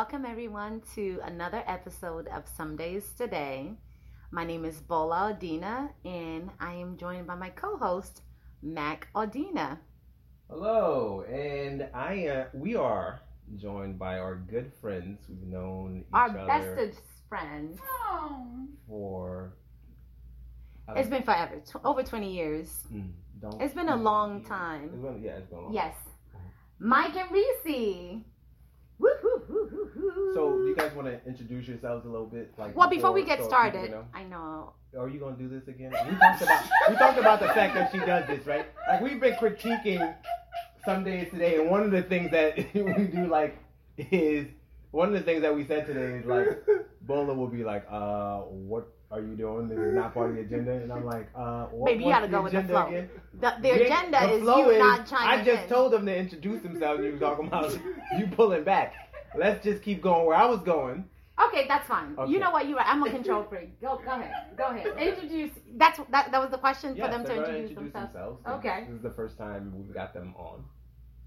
right. Welcome everyone to another episode of Some Days Today. My name is Bola Odina and I am joined by my co-host Mac Odina. Hello, and I uh, we are joined by our good friends. We've known each Our other bestest friends. Oh. for. uh, It's been forever. Tw- over 20 years. mm, don't- It's been a long It's time. been, yeah, it's been a long. Yes. Mike and Reese. Woo. So, do you guys want to introduce yourselves a little bit? Like, well, before we get so people started, know? I know. Are you gonna do this again? We talked about we talked about the fact that she does this, right? Like we've been critiquing some days today, and one of the things that we do like is one of the things that we said today is like Bola will be like, uh, what are you doing? This is not part of the agenda, and I'm like, uh, what, Baby, you what's gotta go with the flow. again? The, the Yeah, agenda the is flow you not I just in. told them to introduce themselves. and You was talking about you pulling back. Let's just keep going where I was going. Okay, that's fine. Okay. You know what? You're right. I'm a control freak. Go, go ahead. Go ahead. Introduce. That's that. That was the question Yes, for them to they're introduce, themselves. This- Okay. This is the first time we've got them on.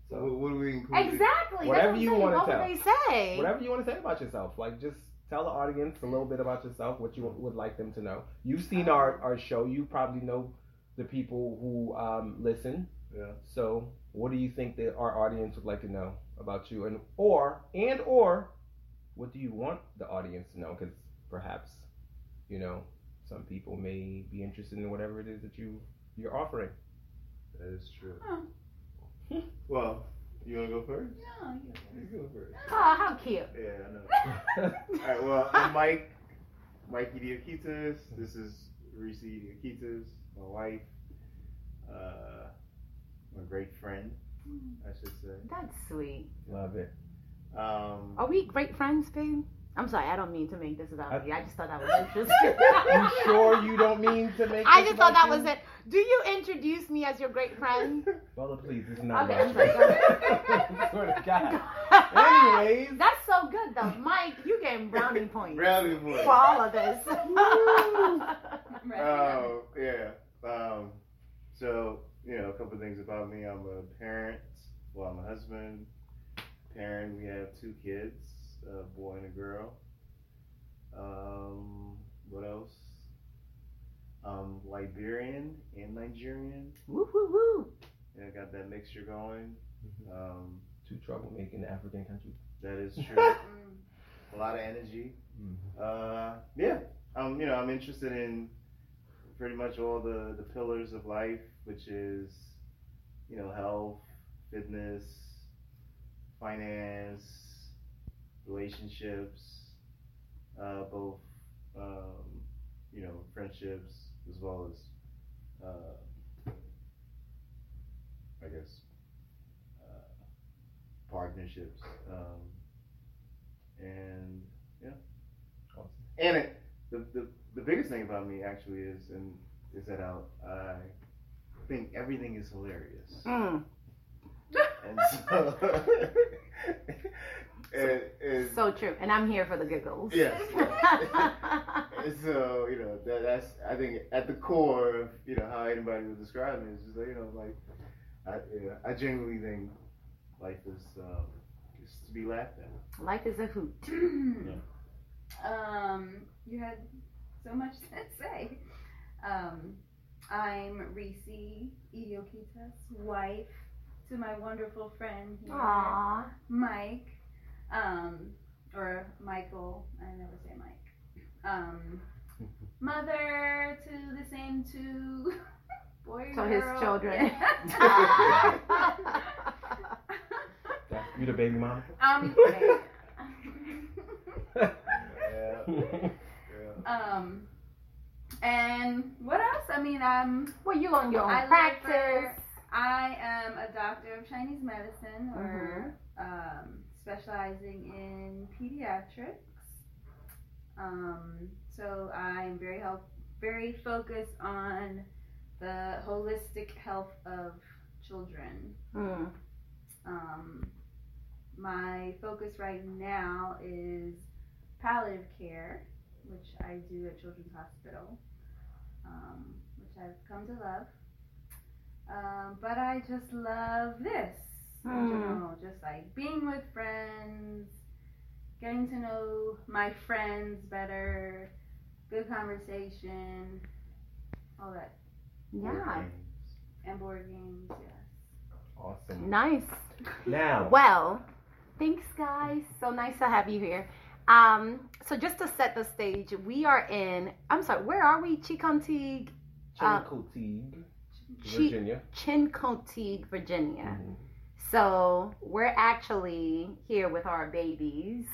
So what, what do we include? Exactly. Whatever that's you wanna tell. What would they say? Whatever you want to say about yourself, like just tell the audience a little bit about yourself, what you would like them to know. You've seen our, our show. You probably know the people who um, listen. Yeah. So, what do you think that our audience would like to know about you, and or and or what do you want the audience to know? Because perhaps, you know, some people may be interested in whatever it is that you you're offering. That is true. Oh. Well, you wanna go first? No, you You go first. Oh, how cute. Yeah, I know. All right. Well, I'm Mike. Mikey Diakitas. This is Reese Idiokitas, my wife, uh, my great friend, I should say. That's sweet. Love it. Um, Are we great friends, babe? I'm sorry. I don't mean to make this about I- you. I just thought that was interesting. You sure you don't mean to make? I this just thought that you? was it. Do you introduce me as your great friend? Bella, please, it's not Okay, about I'm sorry, God. Anyways, That's so good though, Mike. You getting brownie points Brownie boy. for all of this. Right. Oh yeah. Um, so you know, a couple things about me. I'm a parent. Well, I'm a husband. Parent. We have two kids, a boy and a girl. Um, what else? Um, Liberian and Nigerian. woo woo woo. Yeah, got that mixture going. Um, two troublemaking African countries. that is true. A lot of energy. Mm-hmm. Uh, yeah. Um, you know, I'm interested in pretty much all the, the pillars of life, which is, you know, health, fitness, finance, relationships, uh, both, um, you know, friendships as well as, uh, I guess, uh, partnerships. Um, and yeah and it, the, the the biggest thing about me actually is and is that I, I think everything is hilarious, Mm, and so and, and so true. And I'm here for the giggles. yes, and so you know that, that's I think at the core of you know how anybody would describe me is just you know like I yeah, I genuinely think life is um, is to be laughed at. Life is a hoot. yeah. um, you had so much to say. Um, I'm Reese Idiokitas, wife to my wonderful friend here, Aww. Mike, um, or Michael. I never say Mike. Um, mother to the same two boy So his children. That's you the baby mama. um, Yeah, yeah. yeah. um, and what else? I mean, I'm well, you on your own I practice. for- I am a doctor of Chinese medicine, or um, specializing in pediatrics. Um, so I'm very help, very focused on the holistic health of children. Mm. Um, my focus right now is palliative care, which I do at Children's Hospital, um, which I've come to love. Um, but I just love this in Hmm. general, just like being with friends, getting to know my friends better, good conversation, all that, Yeah. and board games. Yes. Awesome. Nice. Now, Well, thanks, guys. So nice to have you here. Um, so just to set the stage, we are in. I'm sorry. Where are we? Chiconteague, uh, Chincoteague, Chi- Virginia. Chincoteague, Virginia. Mhm. So we're actually here with our babies.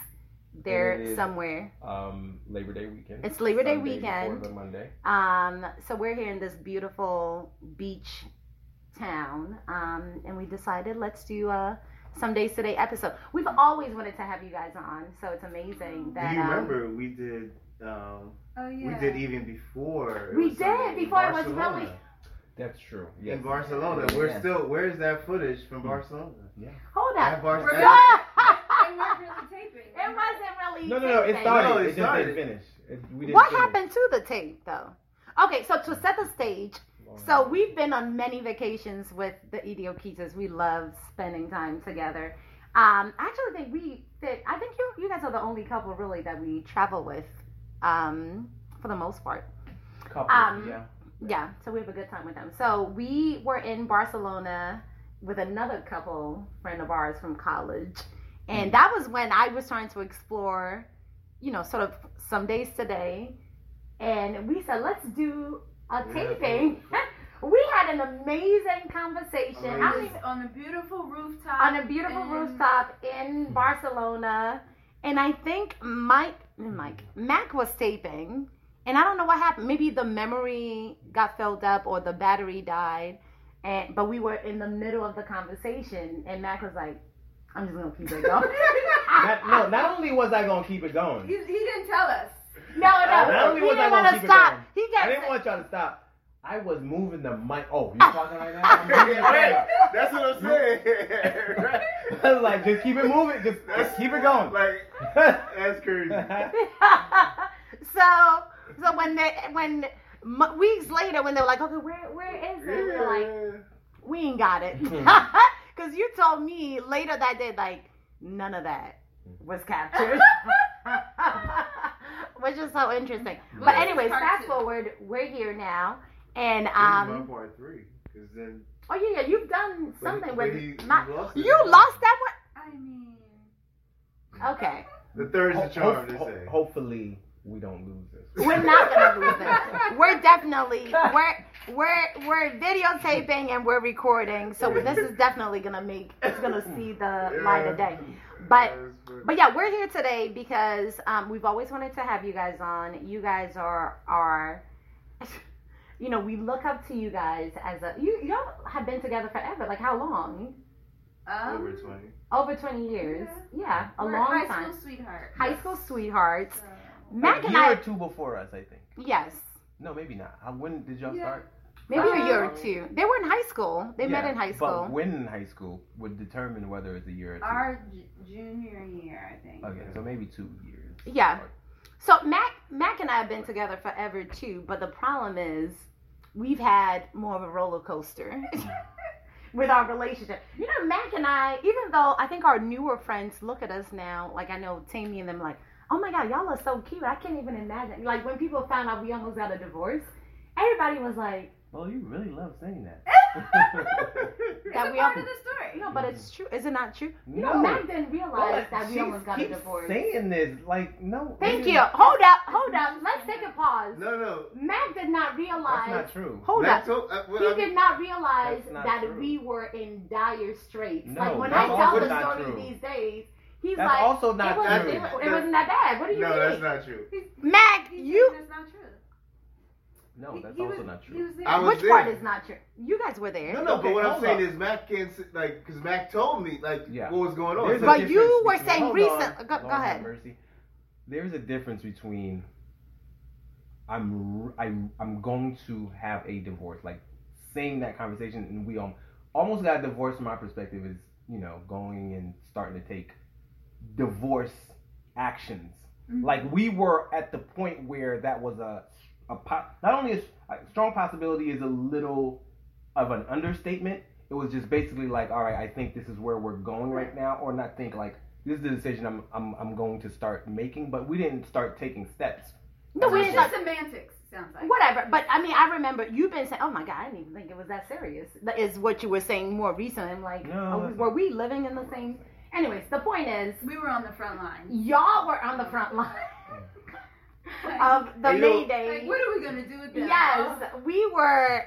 They're is- somewhere. Um, Labor Day weekend. It's Labor Day Sunday weekend. The Monday. Um, so we're here in this beautiful beach town, um, and we decided let's do a some days today episode. We've always wanted to have you guys on, so it's amazing that. Do that you um, remember we did? Um, Oh yeah. We did even before. We did, Sunday before it was Barcelona. really- That's true. Yes. In Barcelona, we're still. Where's that footage from Barcelona? Yeah. Hold At up. Bar- We're at- back. They weren't really taping. It wasn't really. No, no, no. It started. No, it it just started. didn't finish. It, we didn't What finish. happened to the tape though? Okay, so to set the stage, so we've been on many vacations with the Idiokitas. We love spending time together. Um, actually think we fit. I think you you guys are the only couple really that we travel with, um, for the most part. Couple, um, yeah. Yeah, so we have a good time with them. So we were in Barcelona with another couple friend of ours from college, and that was when I was trying to explore, you know, sort of some days today, and we said let's do a Yeah. taping. we had an amazing conversation. I don't It even, was on a beautiful rooftop. on a beautiful in- rooftop in Barcelona, and I think Mike, Mike, Mac was taping, and I don't know what happened. Maybe the memory got filled up or the battery died, and but we were in the middle of the conversation, and Mac was like, "I'm just gonna keep it going." Not, no, not only was I gonna keep it going, He, he didn't tell us. No, no, not only he didn't oh, want to stop. going, He I didn't want y'all to stop. I was moving the mic. Oh, you ah. talking right now? I'm moving Right. That's what I'm saying. I was like, just keep it moving. Just, just keep it going. Like that's crazy. so so when they when m- weeks later when they were like okay where where is it we're like we ain't got it hmm. because you told me later that day like none of that was captured which is so interesting but anyways fast two. forward we're here now and This is my um part three, because then oh yeah yeah you've done but- something but with he- he my, lost it. you lost that one. I mean, okay The third's the Ho- charm. ho- They say. hopefully, we don't lose this. We're not gonna lose this. We're definitely we're we're we're videotaping and we're recording, so this is definitely gonna make it's gonna see the light of day. But but yeah, we're here today because um, we've always wanted to have you guys on. You guys are are you know we look up to you guys as a you y'all have been together forever. Like how long? um, over twenty. Over twenty years. Yeah, a we're long high time. school sweetheart. High school sweethearts. So, Mac a and year I. or two before us, I think. Yes. No, maybe not. When did y'all Yeah. start? Maybe a year or Um, two. They were in high school. They met in high school. But when in high school would determine whether it's a year or two. our j- junior year, I think. okay, so maybe two years. Yeah. So Mac, Mac and I have been together forever too. But the problem is, we've had more of a roller coaster with our relationship. You know, Mac and I, even though I think our newer friends look at us now, like I know Tammy and them, like, oh my god, y'all are so cute. I can't even imagine. Like when people found out we almost got a divorce, everybody was like, Well, you really love saying that. It's That a we part all- of the story. no, but it's true. Is it not true? You know, No. Mac didn't realize that we almost got a keeps divorce. Saying this, like, no. Thank maybe- you. Hold up, hold up. Let's take a pause. No, no. Mac did not realize. That's not true. Hold Mac up. told- uh, well, He I mean, did not realize not that true. we were in dire straits. No, like when I that's tell also the not story true. these days, he's That's like, also not it, wasn't, true. it, it wasn't that bad. What do you no, mean? No, that's not true. Mac, you. That's not true. No, that's he also was- not true. was there. I was Which part is not true? You guys were there. No, no, Okay, but what I'm saying up. is Mac can't sit, like because Mac told me like Yeah. what was going on. There's But you were saying hold recent- go- go Lord have ahead. Mercy. There's a difference between I'm r- I'm I'm going to have a divorce, like saying that conversation, and we um, almost got a divorce. From my perspective, is you know going and starting to take divorce actions. Mhm. Like we were at the point where that was a a po- not only a, s- a strong possibility is a little of an understatement. It was just basically like, all right, I think this is where we're going right now, or not think like this is the decision I'm I'm I'm going to start making, but we didn't start taking steps. No, we it's didn't. just semantics. Sounds like. Whatever, but I mean, I remember you've been saying, "Oh my God, I didn't even think it was that serious." That is what you were saying more recently. I'm like, No, are were we living in the same? Anyways, the point is, We were on the front line. y'all were on the front line of the You know- Mayday. Like, what are we gonna do with that? Yes, we were.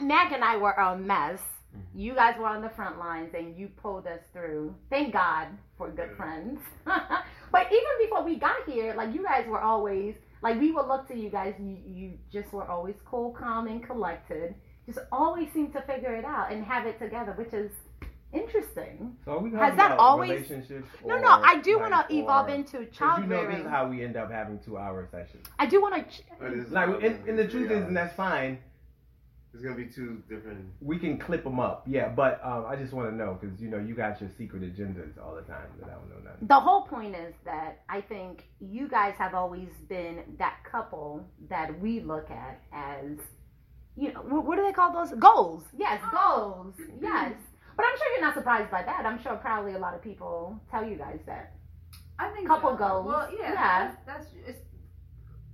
Mac and I were a mess. Mm-hmm. You guys were on the front lines and you pulled us through. Thank God for good friends. but even before we got here, like you guys were always like we would look to you guys. You you just were always cool, calm, and collected. Just always seemed to figure it out and have it together, which is interesting. So are we Has that about always- relationships? No, no, I do like, want to evolve or- into 'cause child you know this is how we end up having two hour sessions. I do want to. Like, not and, and the truth is, and that's fine. It's gonna be two different. We can clip them up, yeah. But um, I just want to know because you know you got your secret agendas all the time that I don't know nothing. the whole point is that I think you guys have always been that couple that we look at as, you know, what, what do they call those? Goals. Yes, goals. Yes. But I'm sure you're not surprised by that. I'm sure probably a lot of people tell you guys that. I think Couple so. goals. Well, yeah, Yeah. That's, that's it's,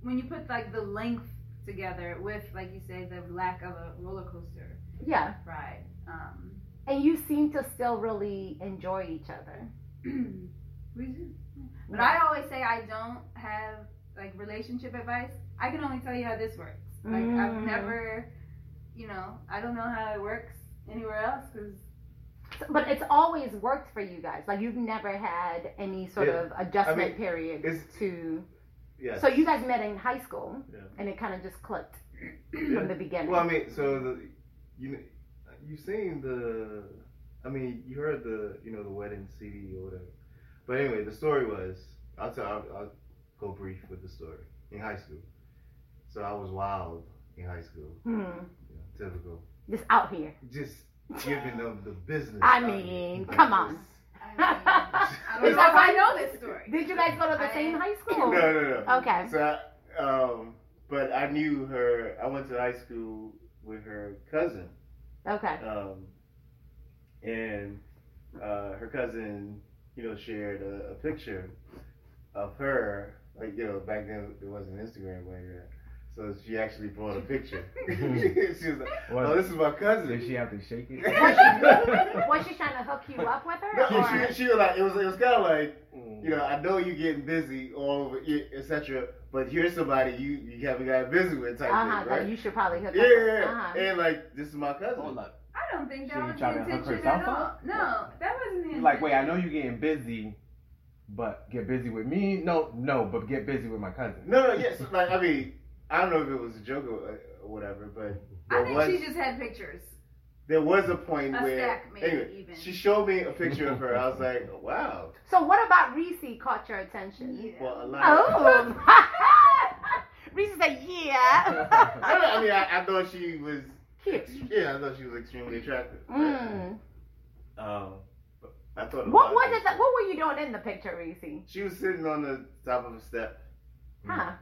when you put like the length together with, like you say, the lack of a roller coaster Yeah. ride. Um, And you seem to still really enjoy each other. we do. But I always say I don't have like relationship advice. I can only tell you how this works. Like I've Mm. never, you know, I don't know how it works anywhere else because But it's always worked for you guys. Like you've never had any sort Yeah. of adjustment I mean, period to. Yeah. So you guys met in high school, Yeah. and it kind of just clicked from the beginning. Well, I mean, so the you you seen the, I mean, you heard the you know the wedding CD or whatever. But anyway, the story was I'll tell I'll, I'll go brief with the story in high school. So I was wild in high school, hmm. you know, typical, Just out here. just giving them the business. I mean, come on. I, mean, I don't know I know this story. Did you guys go to the I- same high school? no, no. No. Okay. So, I, um, but I knew her. I went to high school with her cousin. Okay. um, and uh, her cousin, you know, shared a, a picture of her. Like, you know, back then it wasn't Instagram like that. So she actually brought a picture. she was like, What- "Oh, this is my cousin." Did she have to shake it? Was she trying to hook you up with her? No, or- she, she was like, it was, it was kind of like, Mm. you know, I know you're getting busy, all over, etc. But here's somebody you you haven't got busy with, type uh-huh, thing, that right? you should probably hook Yeah, up yeah, yeah. Uh-huh. And like, this is my cousin. Hold up. I don't think She that was tried the to hook intention herself at all. up? No, that wasn't the intention. Like, wait, I know you're getting busy, but get busy with me? No, no, but get busy with my cousin. No, no, yes. like, I mean, I don't know if it was a joke or, or whatever, but I think was she just had pictures. there was a point A where stack, maybe, anyway, even. she showed me a picture of her. I was like, wow. So what about Reese caught your attention? Yeah. Well, a lot. Oh. Reese said, yeah. I, don't- I mean, I, I thought she was. Cute. Yeah, I thought she was extremely attractive. Mm. Um, I thought. What was it? That, what were you doing in the picture, Reese? She was sitting on the top of a step. Huh?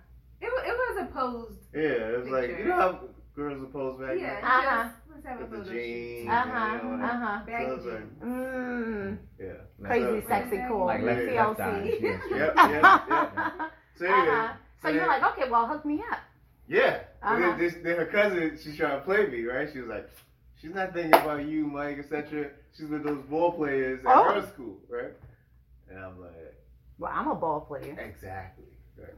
It, wa- it was a posed. Yeah, it was like you know how girls are posed back Yeah. then. Uh-huh. Let's have a With the photo shoot. jeans. Uh huh. Yeah, Uh huh. So Baggy I jeans. Mm. yeah. Crazy, So- sexy, cool. Like left, Yeah. TLC. Yep, yep, yep. So anyway, Uh-huh. So you're like, okay, well, hook me up. Yeah. Uh-huh. then, this, then her cousin, she's trying to play me, right? She was like, she's not thinking about you, Mike, etc. She's with those ball players at Oh. her school, right? And I'm like, Well, I'm a ball player. exactly.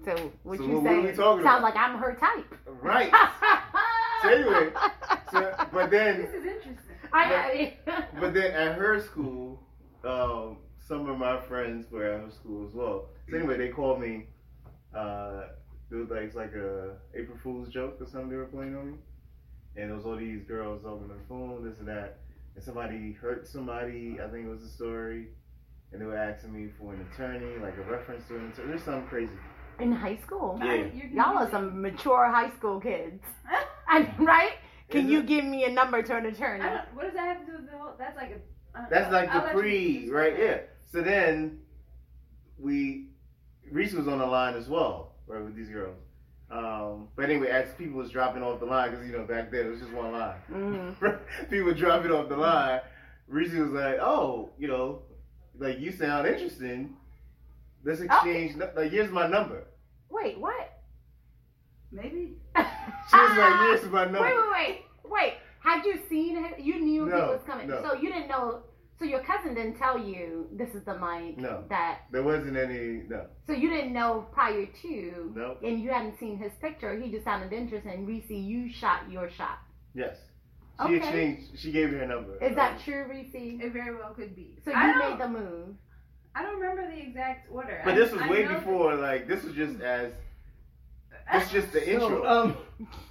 So what So you what- what are we say sounds about? like I'm her type. Right. So anyway, So, but then, This is interesting. I, but then at her school, um, some of my friends were at her school as well. So anyway, they called me. Uh, it was like it's like a April Fool's joke or something they were playing on me, and there was all these girls on their phone, this and that, and somebody hurt somebody. I think it was a story, and they were asking me for an attorney, like a reference to an attorney. There's something crazy. In high school. Yeah. You're Y'all are some mature high school kids. I mean, right? Can you give me a number to an attorney? What does that have to do with the whole? That's like a. uh, That's like I'll the let pre, right? Yeah. So then we, Reese was on the line as well, right, with these girls. Um, but anyway, as people was dropping off the line, because you know back then it was just one line. Mm. people dropping off the line. Reese was like, "Oh, you know, like you sound interesting. Let's exchange. Like here's my number. Wait, what? Maybe. She was like, here's my number. Wait, wait, wait, wait. Had you seen him? You knew he No, was coming, no. so you didn't know. So your cousin didn't tell you this is the mic No. that. There wasn't any. No. So you didn't know prior to, No. and you hadn't seen his picture. He just sounded interesting. And Reese, you shot your shot. Yes. She Okay. exchanged. She gave me her number. Is that um, true, Reese? It very well could be. So I you made the move. I don't remember the exact order. But I- this was I way know that- before. Like this was just as. It's just the So, intro. um,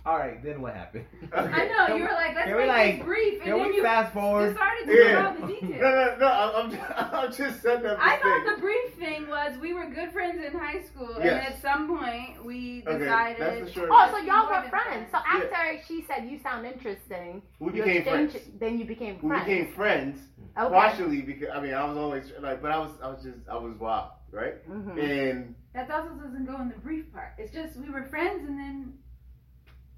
all right, then what happened? I know you were like, let's Can we, make like- this brief, and Can then we you fast just forward? started to Yeah. give all the No, details. no, no. no. I'm, I'm, I'm just setting up. I this thought thing. the brief thing was we were good friends in high school, and at some point we Okay, decided. that's the short. Oh, so y'all were than friends. So friends. after she said you sound interesting, we became friends. Then you became friends. We became friends. Okay. Partially because I mean I was always like, but I was I was just I was wild, right? Mhm. And That also doesn't go in the brief part. It's just we were friends, and then.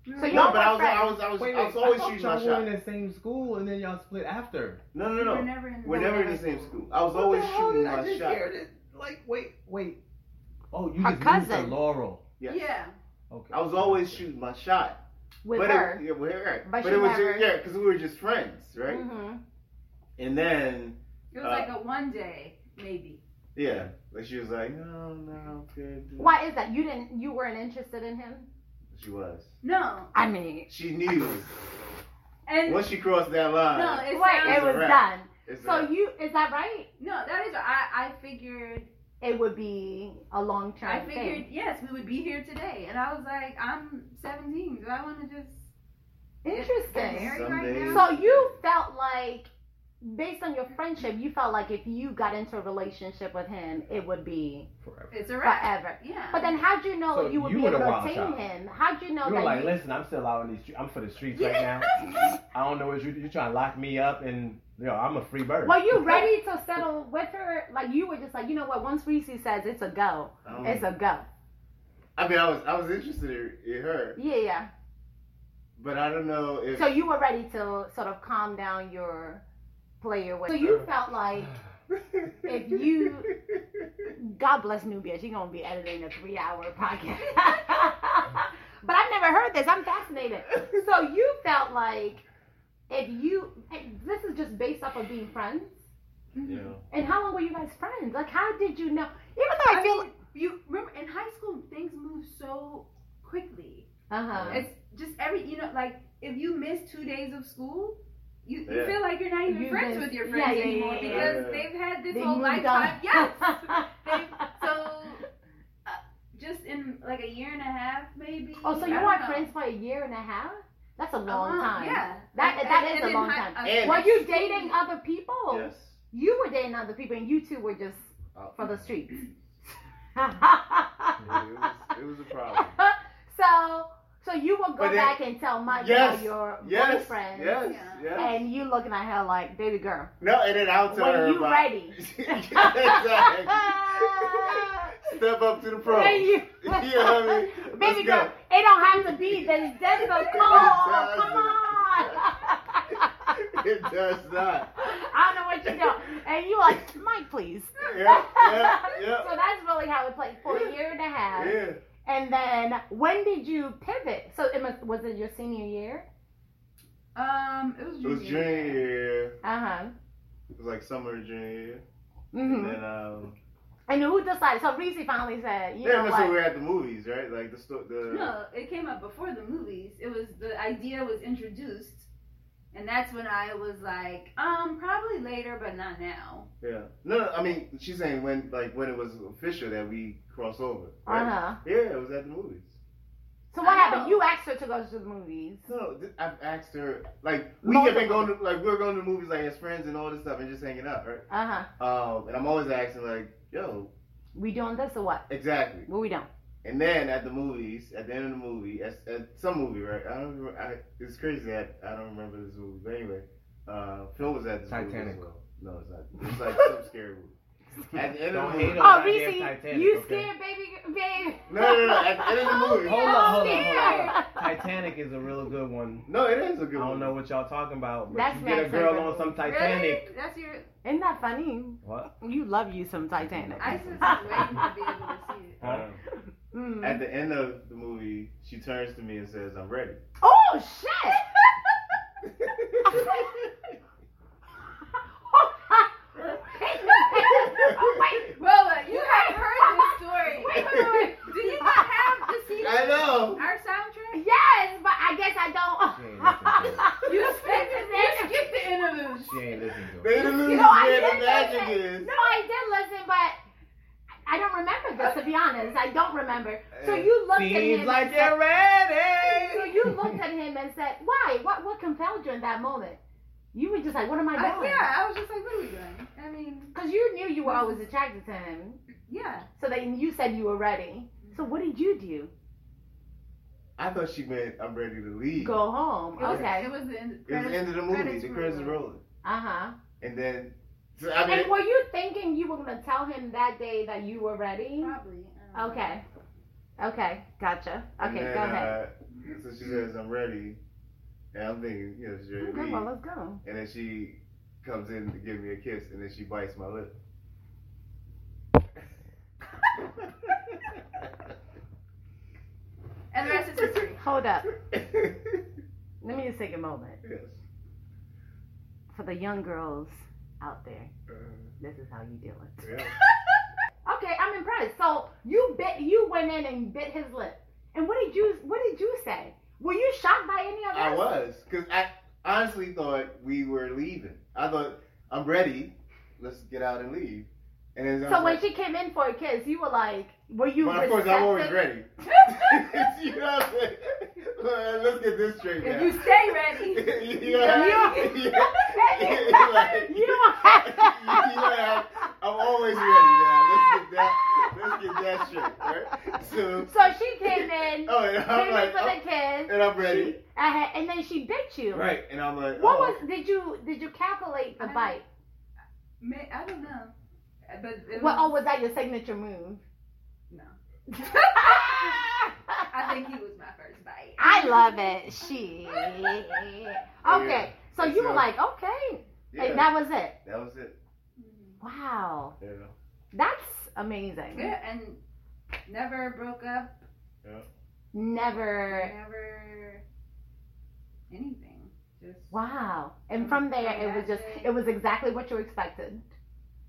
We So y'all no, but I was I was I was, Wait, I was always I shooting my y'all shot. were in the same school and then y'all split after. No, no, we were no. never in the We're never in the same school. I was always What the hell shooting did I my just shot. hear Like, wait, wait. Oh, you Her just moved to cousin. Laurel. Yes. Yeah. Okay. I was always shooting my shot. with but her. It, yeah, with her. But But, it was never- just, yeah, because we were just friends, right? Mhm. And then It was Uh, like a one day, maybe. yeah, like she was like, no, no, good. Why is that? You didn't. You weren't interested in him. She was. No. I mean, She knew And once she crossed that line. no, it wait, sounds, it was a done. it's So a- you is that right? no, that is I I figured It would be a long term I thing. figured yes we would be here today, and I was like I'm 17. Do I want to just get Interesting. married right now? So you felt like, based on your friendship, you felt like if you got into a relationship with him, it would be Forever. It's a wrap. forever. Yeah. But then, how'd you know So you would you be able to wild obtain child. him? How'd you know You were that like, you? listen, I'm still out in these streets. I'm for the streets right now. I don't know what you you trying to lock me up and yo, I'm a free bird. Were you ready to settle with her? Like you were just like, you know what? Once Reese says it's a go, Um, it's a go. I mean, I was I was interested in, in her, Yeah, yeah. but I don't know if. So you were ready to sort of calm down your player with. So you felt like, if you- God bless Nubia, she's gonna be editing a three-hour podcast. but I've never heard this. I'm fascinated. So you felt like, if you, this is just based off of being friends. Yeah. And how long were you guys friends? Like, how did you know? Even though I, I feel, mean, you remember in high school things move so quickly. uh huh. It's just every you know like if you miss two days of school. You, you Yeah. feel like you're not even You friends just- with your friends yeah, anymore yeah, yeah. because Yeah. they've had this They whole moved lifetime. on. Yes. So uh, just in like a year and a half, maybe. oh, so you weren't friends for a year and a half? That's a A long long- time. Yeah. That And- that and- is and a long time. uh, Were you dating other people? yes. You were dating other people, and you two were just Uh, for the streets. yeah, it, was, it was a problem. so, so you would go then- back and tell Mike Yes. about your Yes. boyfriend, Yes. Yes. and you looking at her like, baby girl, no, and then I'll tell when her you about. ready. exactly. Step up to the pro. When you- you know what I mean? Baby Let's girl, go. it don't have to be this desert. Come on, come on. It does not. I don't know what you're doing. And you like, Mike, please. Yeah, yeah, yeah. So that's really how it played for a year and a half. Yeah. And then when did you pivot? So it must, was it your senior year? Um, it was junior. It was junior junior year. Uh huh. It was like summer junior year. hmm And then, um, And who decided? So Reese finally said, you yeah, know that's when we what? were at the movies, right? Like the sto- the. No, it came up before the movies. It was the idea was introduced, and that's when I was like, um, probably later, but not now. Yeah. No, no, I mean, she's saying when, like, when it was official that we crossed over. Right? Uh huh. Yeah, it was at the movies. So what I happened? know. You asked her to go to the movies. No, I've asked her, like, we have been Multiple. going to, like, we are going to the movies, like, as friends and all this stuff and just hanging out, right? Uh huh. Um, and I'm always asking, like, yo, We doing this or what? exactly. What we doing? And then at the movies, at the end of the movie, at, at some movie, right? I don't remember, I, it's crazy that I don't remember this movie. But anyway, uh, Phil was at this movie Titanic. as well. No, it's not. It's like some scary movie. At the end Don't of the hate movie. on Oh, goddamn Reese, Titanic, you okay? scared, baby, baby. No, no, no. At the end of the movie. Hold on, hold on, hold on. Titanic is a real good one. No, it is a good one. I don't one. know what y'all talking about, but That's you get a girl Hunter. on some Really? Titanic. That's your. Isn't that funny? What? You love you some Titanic. I just waiting to be able to see it. Huh? Mm. At the end of the movie, she turns to me and says, "I'm ready." Oh shit! Wait, Well, uh, you have heard this story. Wait, wait, wait. Do you not have the CD? I know. Our soundtrack? Yes, but I guess I don't. She ain't You skipped it. You skipped the interlude. She ain't listening to They it. didn't lose You know, I where did the magic listen. is. No, I did listen, but I don't remember this. To be honest, I don't remember. So you looked at him. like and said, you're ready. so you looked at him and said, "Why? What? What compelled you in that moment?" You were just like, "What am I I, doing?" yeah, I was just like, what are we doing? I mean, Because you knew you were always attracted to him. yeah. So then you said you were ready. So what did you do? I thought she meant I'm ready to leave. Go home. It was, Okay. It was the end. It was the end of the movie. The credits are rolling. rolling, Uh huh. and then so, I mean, And were you thinking you were gonna tell him that day that you were ready? Probably. I know. Okay. Okay. Gotcha. and Okay. then, Go ahead. Uh, so she says I'm ready, and I'm thinking, you know, she's ready to Okay. Well, let's go. And then she comes in to give me a kiss, and then she bites my lip. And the rest is history. Hold up. Let me just take a moment yes. for the young girls out there. Uh, This is how you do it. yeah. Okay, I'm impressed. So you bit, you went in and bit his lip. And what did you, what did you say? Were you shocked by any of this? I was, cause I honestly thought we were leaving. I thought I'm ready. Let's get out and leave. And then So when like, she came in for a kiss, you were like, were you? but of course I'm always ready. you know what I'm saying? Let's get this straight If now. you stay ready. you know, You- you know, like, You don't have- you know, I'm, I'm always ready now. Let's get that. Let's get that straight, right? So, So she came in, oh, and I'm came like, in for oh, the kiss, and I'm ready, she- uh, and then she bit you. right? And I'm like, What oh, was? Did you did you calculate the I- bite? May, I don't know. But it What? Oh, was, was that your signature move? No. I think he was my first bite. I love it. She. Okay, so you were like, okay, yeah, and that was it. that was it. Mm-hmm. Wow, Yeah. that's amazing. Yeah, and never broke up. Yeah. Never. Never anything. Just Wow. And from there, it was just, it was exactly what you expected.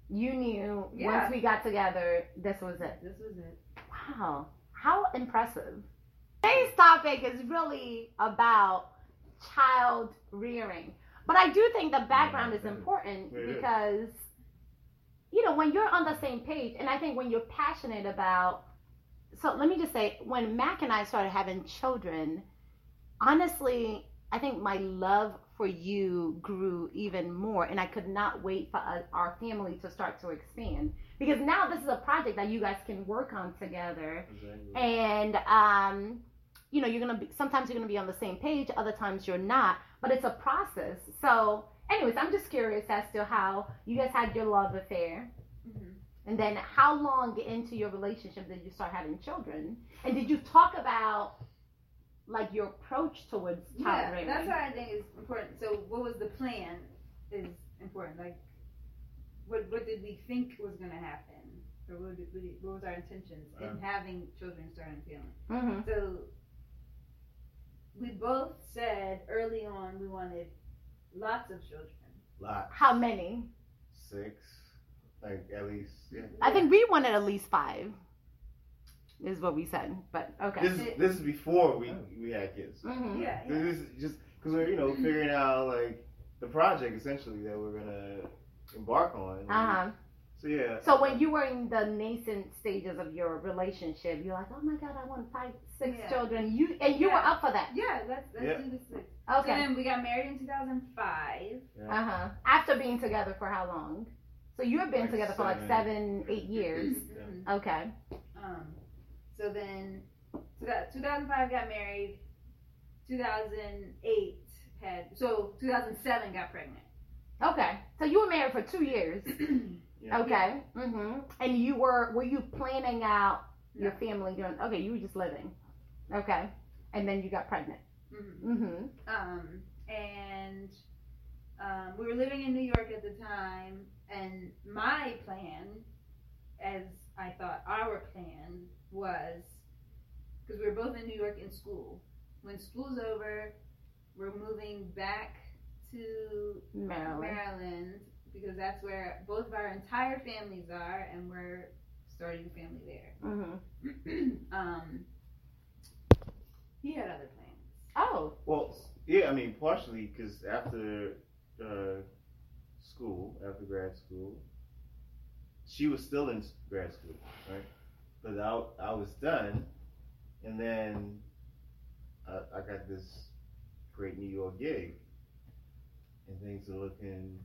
You knew Yeah. once we got together, this was it. this was it. Wow. How impressive. Today's topic is really about child rearing. But I do think the background is important It is. because, you know, when you're on the same page, and I think when you're passionate about, so let me just say, when Mac and I started having children, honestly, I think my love for you grew even more, and I could not wait for us, our family to start to expand. Because now this is a project that you guys can work on together. Exactly. and um you know you're gonna be sometimes you're gonna be on the same page other times you're not but it's a process. So anyways i'm just curious as to how you guys had your love affair. Mhm. and then how long into your relationship did you start having children? And did you talk about like your approach towards child Yeah, rearing that's what I think is important. So, what was the plan is important. Like, what what did we think was going to happen, or what, did we, what was our intentions in having children, starting a family? hmm So, we both said early on we wanted lots of children. Lot how many six, like at least. Yeah. i think we wanted at least five is what we said but okay This is this is before we we had kids. hmm Yeah, yeah. This is just because we're you know figuring out like the project essentially that we're gonna embark on. uh-huh So yeah. So when you were in the nascent stages of your relationship, you're like, oh my god, I want five, six Yeah. children. You and you were up for that. Yeah, let's let's Yeah. do this. Thing. So Okay. then we got married in 2005. Uh huh. After being together for how long? So you have been Like together for like seven. seven, eight years. Mhm. Okay. Um, so then, so that 2005 got married. 2008 had so 2007 got pregnant. Okay. So you were married for two years, Yeah. Okay. Mhm. And you were were you planning out your No. family doing? Okay, you were just living. Okay. And then you got pregnant. Mhm. Mhm. Um, and um, we were living in New York at the time, and my plan, as I thought our plan was, because we were both in New York in school. When school's over, we're moving back to Maryland. Maryland because that's where both of our entire families are, and we're starting a family there. Mhm. um, he had other plans. Oh. Well, yeah, I mean, partially because after uh, school, after grad school, she was still in grad school, right? But I, I was done, and then I, I got this great New York gig, and things are looking.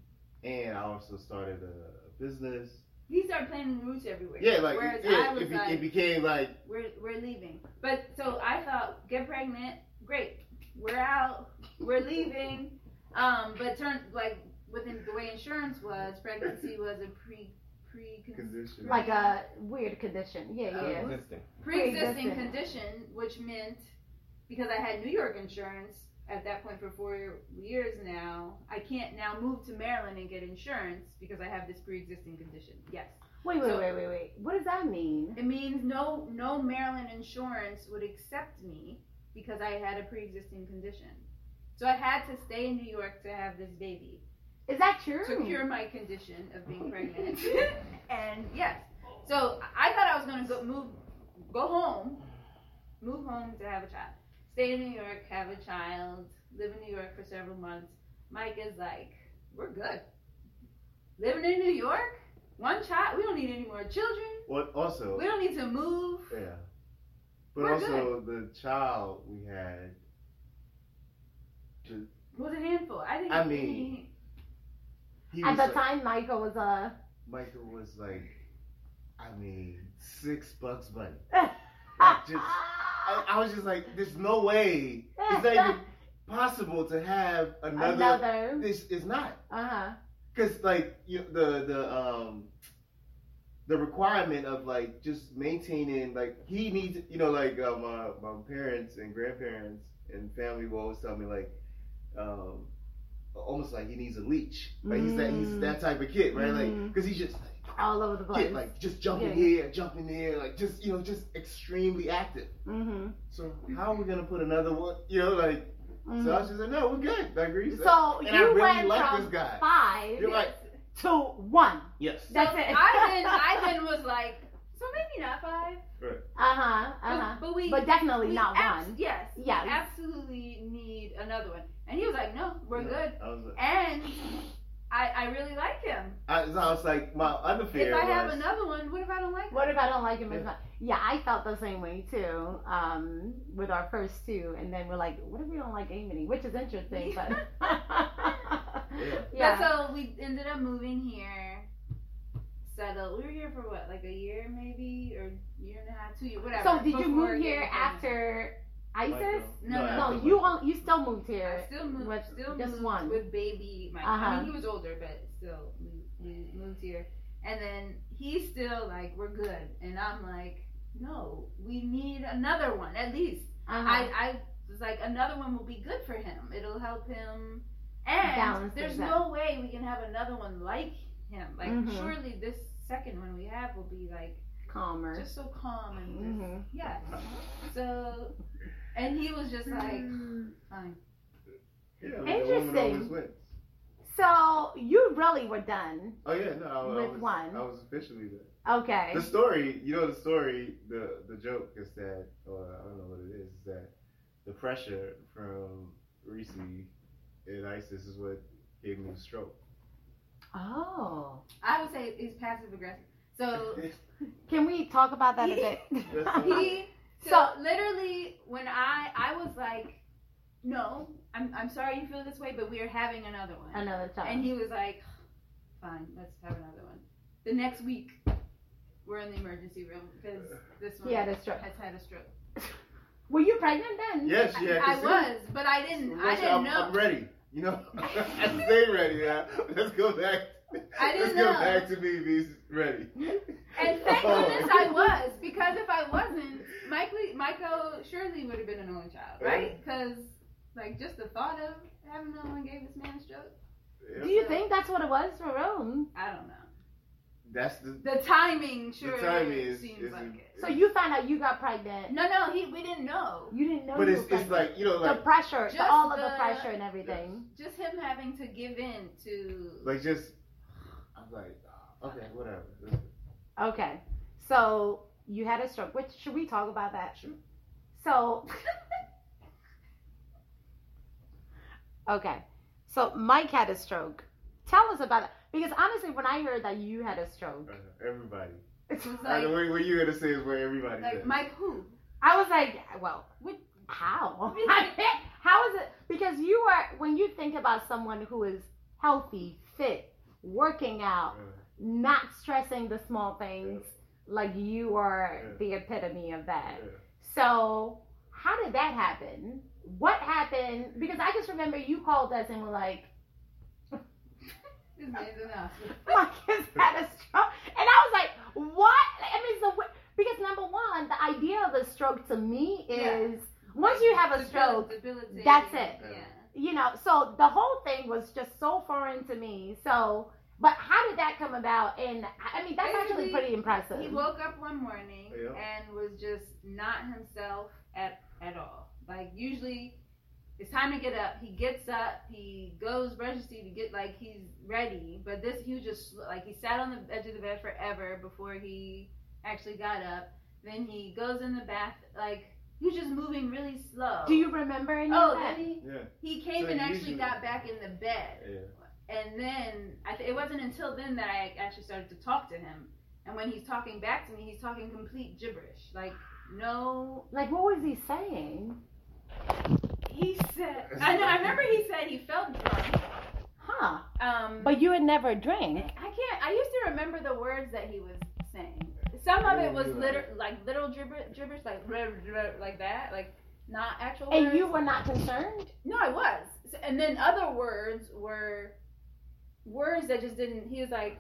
And I also started a, business. He started planting roots everywhere. Yeah, like Whereas yeah, I was it, like, it became like we're we're leaving. But so I thought, get pregnant, great. We're out. We're leaving. Um, but turned like within the way insurance was, pregnancy was a pre pre condition. Like a weird condition. Yeah, yeah. Existing. pre-existing Pre-existing. condition, which meant because I had New York insurance at that point for four years now, I can't now move to Maryland and get insurance because I have this pre-existing condition. Yes, Wait, wait, So- wait, wait, wait. What does that mean? it means no no Maryland insurance would accept me because I had a pre-existing condition. So I had to stay in New York to have this baby Is that true? to cure my condition of being pregnant. and yes, so I thought I was gonna go move, go home, move home to have a child, stay in New York, have a child, live in New York for several months. Mike is like, we're good. Living in New York, one child, we don't need any more children. What also? We don't need to move. Yeah. But We're also the child we had. ju- It was a handful. I think. I mean- He At the like- time, Michael was a. Michael was like, I mean, six bucks bunny. Like, just, I, I was just like, there's no way. It's not even possible to have another. Another. This is not. Uh huh. Cause like you the the um the requirement of like just maintaining like he needs you know like uh, my my parents and grandparents and family will always tell me like um almost like he needs a leach like he's that he's Mm. that type of kid right like Mm. because he's just like All over the place. kid, like just jumping Yeah. here jumping there like just you know just extremely active mm-hmm. so how are we gonna put another one you know like so I was just like no we're good I agree So and you I really went like from this guy five You're right. to one. yes That's so it. I then I then was like, so maybe not five. Uh huh. Uh huh. but we But definitely we not abs- one. Yes. Yes. We absolutely need another one. And he was like, no, we're Yeah. good. I was like, And I, I really like him. I, so I was like, my other fear if I have another one, what if I don't like What him? if I don't like him Yeah. much? Yeah, I felt the same way too. Um, with our first two, and then we're like, what if we don't like Amity? Which is interesting, but Yeah. yeah. So we ended up moving here, settled. We were here for what, like a year maybe, or year and a half, two years, whatever. So did you move here pregnant. after ISIS? Michael. No, no, No, you all, you still moved here. I still moved, with still just moved one. with baby Mike. Uh-huh. I mean, he was older, but still, we, we moved here. And then he's still like, we're good. And I'm like, no, we need another one, at least. Uh-huh. I, I was like, another one will be good for him. It'll help him. And Balance there's things no way we can have another one like him. Like, Mhm. surely this second one we have will be like, calmer. just so calm and just, Mhm. yeah. So, and he was just like, mm. fine. Yeah, Interesting. So you really were done. Oh yeah, no, I, I With was, one. I was officially there. Okay. The story, you know, the story, the the joke is that, or I don't know what it is, is that the pressure from Reese and ISIS is what gave me the stroke. Oh. I would say he's passive aggressive. So Can we talk about that a bit? He, so, So- literally, when I I was like, no, I'm I'm sorry you feel this way, but we are having another one. Another child. And he was like, fine, let's have another one. The next week, we're in the emergency room because this one He had a stroke. has had a stroke. Were you pregnant then? yes, yeah, I, I 'cause was, but I didn't. I didn't I'm, know. I'm ready. You know, I stay ready now. Let's go back. I Let's didn't go back to me being ready. And thank Oh. goodness I was, because if I wasn't, Michael, Michael surely would have been an only child, right? Because, like, just the thought of having no one gave this man a stroke, Do you think that's what it was for Rome? I don't know. That's the. The timing sure timing is- seems is- like it. So you found out you got pregnant. No, no, he we didn't know. You didn't know But you it's were it's like you know the like pressure, the, all of the the- pressure and everything. Just him having to give in to. like just. I'm like ah, okay whatever. Okay, so you had a stroke. Which should we talk about that? So, okay, so Mike had a stroke. Tell us about it because honestly, when I heard that you had a stroke, Uh, everybody. it's It's I know like, what, what you gonna say is where everybody. like says. Mike who? I was like, well, What- how? how is it? Because you are when you think about someone who is healthy, fit, working out, not stressing the small things, like you are Yeah. the epitome of that. yeah. So, how did that happen? What happened? Because I just remember you called us and were like, This man's in the hospital. Had a stroke. And I was like, what? I mean, so, what- because number one, the idea of a stroke to me is once you have a stroke, that's it. Yeah. You know, so the whole thing was just so foreign to me. So, but how did that come about? And I mean, that's actually pretty impressive. He woke up one morning oh, Yeah. and was just not himself at at all. Like usually, it's time to get up. He gets up. He goes brushes his teeth. He get like he's ready. But this he was just like he sat on the edge of the bed forever before he actually got up. Then he goes in the bath like he was just moving really slow. Do you remember any Oh, of that? he Yeah. he came So and actually usually- got back in the bed. Yeah. And then I th- it wasn't until then that I actually started to talk to him. And when he's talking back to me, he's talking complete gibberish. Like no, Like, what was he saying? he said. I know. I remember he said he felt drunk. Huh? Um, But you had never drank. I can't. I used to remember the words that he was saying. Some of it was liter- like literal gibber- gibberish, like like that, like not actual. And you were not concerned? No, I was. So- And then other words were words that just didn't. He was like,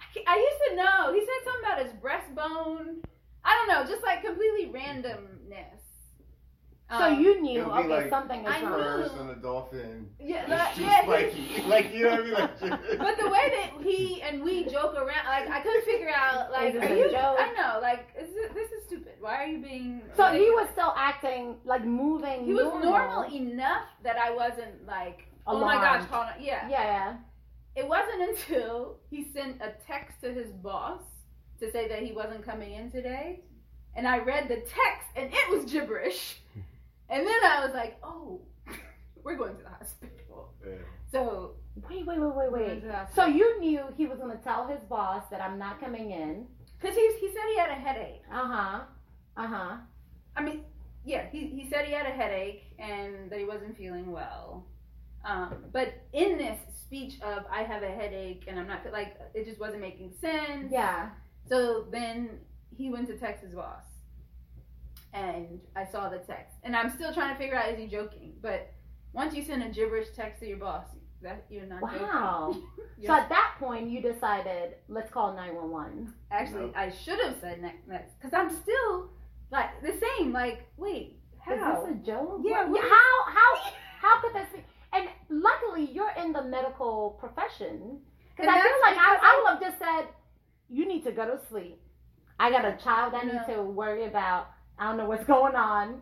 I, I used to know. He said something about his breastbone. I don't know, just like completely randomness. So Um, you knew, It okay, like something is I wrong. knew. First and a dolphin. Yeah, It's like, yeah. spiky. Like you know what I mean? Like. But the way that he and we joke around, like I couldn't figure out, like, are you? joke? I know, like, is this, this is stupid. Why are you being? So he was still acting, like moving He was normal. normal enough that I wasn't like, oh my gosh, Alarmed. call yeah. Yeah. It wasn't until he sent a text to his boss to say that he wasn't coming in today, and I read the text and it was gibberish, and then I was like, oh, we're going to the hospital. Yeah. So Wait, wait, wait, wait, wait. So you knew he was going to tell his boss that I'm not coming in. because he he said he had a headache. Uh huh. Uh huh. I mean, yeah, he, he said he had a headache and that he wasn't feeling well. Um, but in this speech of I have a headache and I'm not like it just wasn't making sense. Yeah. So then he went to text his boss, and I saw the text, and I'm still trying to figure out is he joking? But once you send a gibberish text to your boss, that you're not Wow. joking. So You're- at that point, you decided, let's call 911. Actually, Nope. I should have said next, next, because I'm still like the same. Like, wait, how? Is this a joke? Yeah, What- what- how how how could this be? And luckily, you're in the medical profession. Because I feel like I, I would have just said, you need to go to sleep. I got a child I need No. to worry about. I don't know what's going on.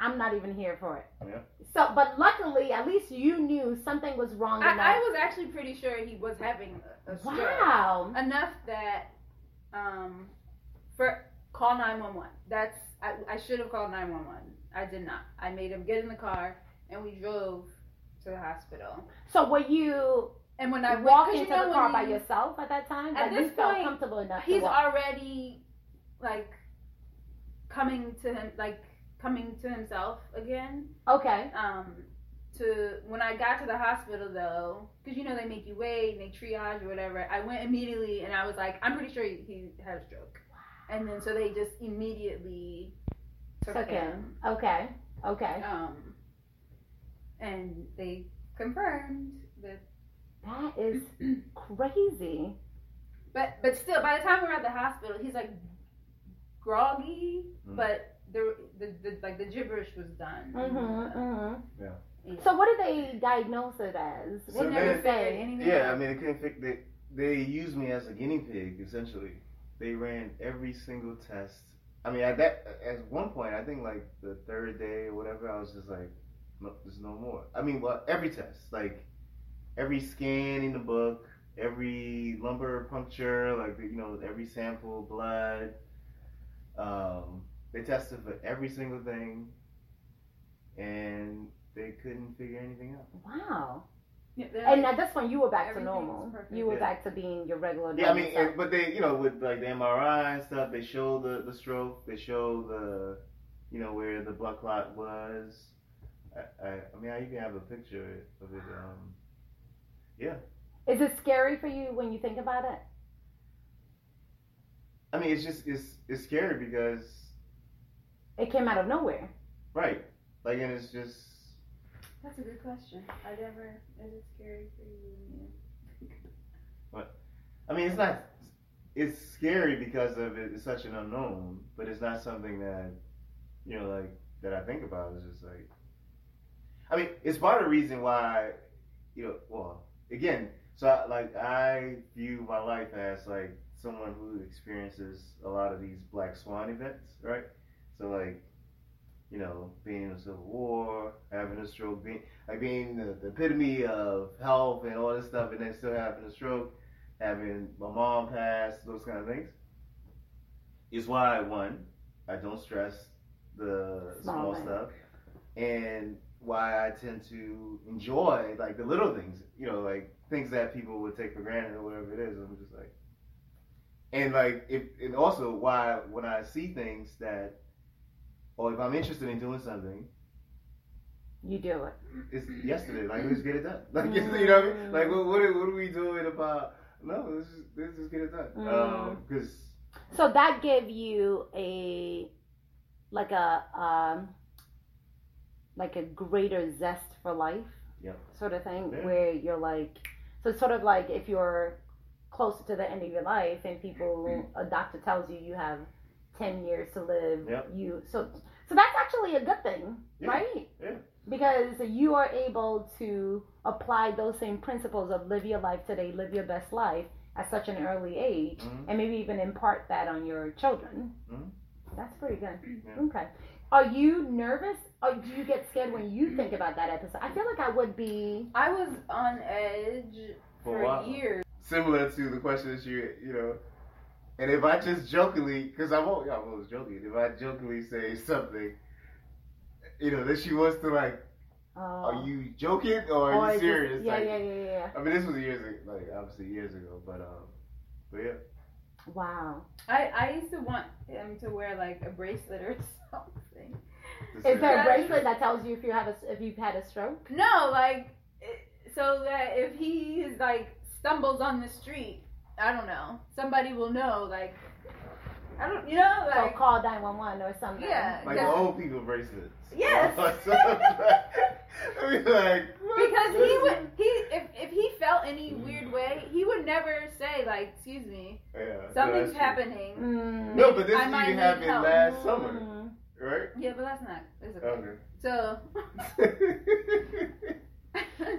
I'm not even here for it. Yeah. So, but luckily, at least you knew something was wrong. I, I was actually pretty sure he was having a, a stroke. wow. Enough that um, for call nine one one. That's I, I should have called nine one one. I did not. I made him get in the car and we drove to the hospital. So were you And when I walked walk 'cause you into know the when car by you- yourself at that time? At like you this felt point, comfortable enough to he's walk. already like coming to him like coming to himself again. okay. Um, to when I got to the hospital though, because you know they make you wait and they triage or whatever. I went immediately and I was like, I'm pretty sure he, he had a stroke. Wow. And then so they just immediately took, Took him. him. Okay. Okay. Um, and they confirmed that That is crazy. But but still, by the time we're at the hospital, he's like groggy, Mhm. but the, the the like the gibberish was done. Mm-hmm, mm-hmm. Yeah. Yeah. So what did they diagnose it as? They So never they figured anything Yeah. I mean, they couldn't fix they they used me as a guinea pig essentially. They ran every single test. I mean, at that at one point, I think like the third day or whatever, I was just like, no, there's no more. I mean, well, every test, like every scan in the book, every lumbar puncture, like you know, every sample, blood. Um, they tested for every single thing, and they couldn't figure anything out. Wow. Yeah, And at this point, you were back to normal. You were Yeah. back to being your regular. Yeah, I mean, self. and, but they, you know, with like the MRI and stuff, they show the the stroke, they show the, you know, where the blood clot was. I, I, I mean, I even have a picture of it. Um, yeah, Is it scary for you when you think about it? I mean, it's just it's it's scary because It came out of nowhere. right, like, and it's just That's a good question. I never. Is it scary for you? But, I mean, it's not. It's scary because of it, it's such an unknown, but it's not something that, you know, like that I think about. It's just like, I mean, it's part of the reason why, you know, well, again, so I, like I view my life as like someone who experiences a lot of these black swan events, right? So like, you know, being in the Civil War, having a stroke, being like being the, the epitome of health and all this stuff, and then still having a stroke having my mom pass, those kind of things, is why one, I don't stress the Small small stuff, and why I tend to enjoy like the little things, you know, like things that people would take for granted or whatever it is. I'm just like, and like if and also why when I see things that, or if I'm interested in doing something, You do it. it's yesterday. Like let's get it done. Like you know what I mean? Like what what are, what are we doing about? No, let's just let's just get it done. Mm. Because So that gave you a like a um like a greater zest for life. Yeah. Sort of thing Yeah. where you're like so it's sort of like if you're closer to the end of your life and people a doctor tells you you have 10 years to live Yep. you so so that's actually a good thing Yeah. right Yeah. because you are able to apply those same principles of live your life today live your best life at such an early age Mhm. and maybe even impart that on your children Mhm. that's pretty good Yeah. okay are you nervous or do you get scared when you think about that episode i feel like i would be I was on edge For for, a while. years. Similar to the question that you you know, and if I just jokingly, because I won't, I'm always joking, if I jokingly say something, you know, that she wants to like, uh, are you joking or are or you just- serious? yeah like, yeah yeah yeah I mean, this was years ago, like obviously years ago, but um, but yeah. wow I, I used to want him to wear like a bracelet or something. This is there a Yeah. bracelet that tells you if you have a if you've had a stroke No, like so that if he is like stumbles on the street, I don't know, somebody will know. Like I don't, you know, so like call 911 or something Yeah. Like the Because- old people bracelets. Yes. I mean, like because he would he if if he felt any weird way, he would never say like, "Excuse me, Yeah, something's no, happening." Mm. No, but this I is might happened help. last summer, Mm. right? Yeah, but that's not. That's okay. Okay. So.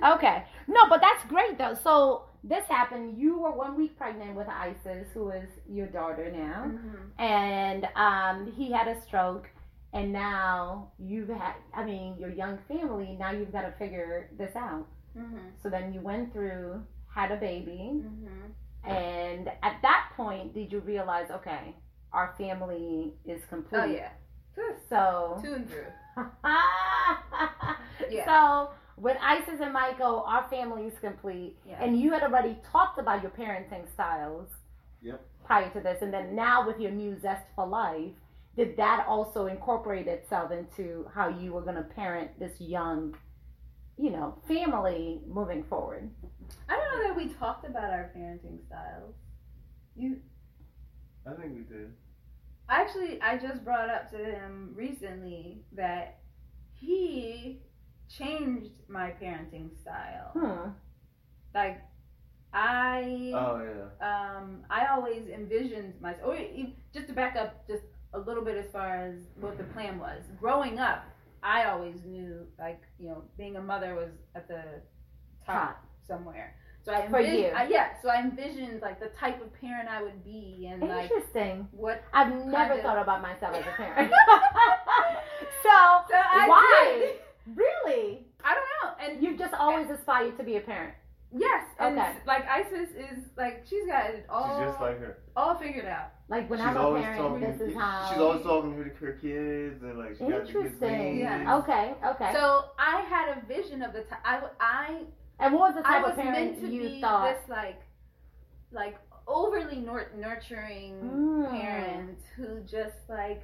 Okay. No, but that's great though. So this happened. You were one week pregnant with Isis, who is your daughter now, Mhm. and um, he had a stroke, and now you've had. I mean, your young family. Now you've got to figure this out. Mhm. So then you went through, had a baby, Mhm. and at that point, did you realize, okay, our family is complete? Oh yeah. So. To and through. Yeah. So with Isis and Michael, our family is complete, Yeah. and you had already talked about your parenting styles. Yep. Prior to this, and then now with your new zest for life, did that also incorporate itself into how you were going to parent this young, you know, family moving forward? I don't know that we talked about our parenting styles. You I think we did. actually, I just brought up to him recently that he changed my parenting style. Hmm. Like I Oh yeah. um, I always envisioned myself. Or e- just to back up, just a little bit as far as what the plan was. Growing up, I always knew, like you know, being a mother was at the top somewhere. So I For you. I, yeah. So I envisioned like the type of parent I would be, and like Interesting. what. I've never Kinda. thought about myself as a parent. so, So I why? Did. Really? I don't know, and You've just always aspired to be a parent. yes, and Okay. like Isis is like she's got it all She's just like her. all figured out. Like when she's I'm a always parent, talking. this is how. She's always talking to her kids and like she got the kids Interesting. names. Yeah. Okay. Okay. So I had a vision of the time. I, w- I and what was the I type was of parent meant to you be thought? this like, like overly nur- nurturing Mm. parent who just like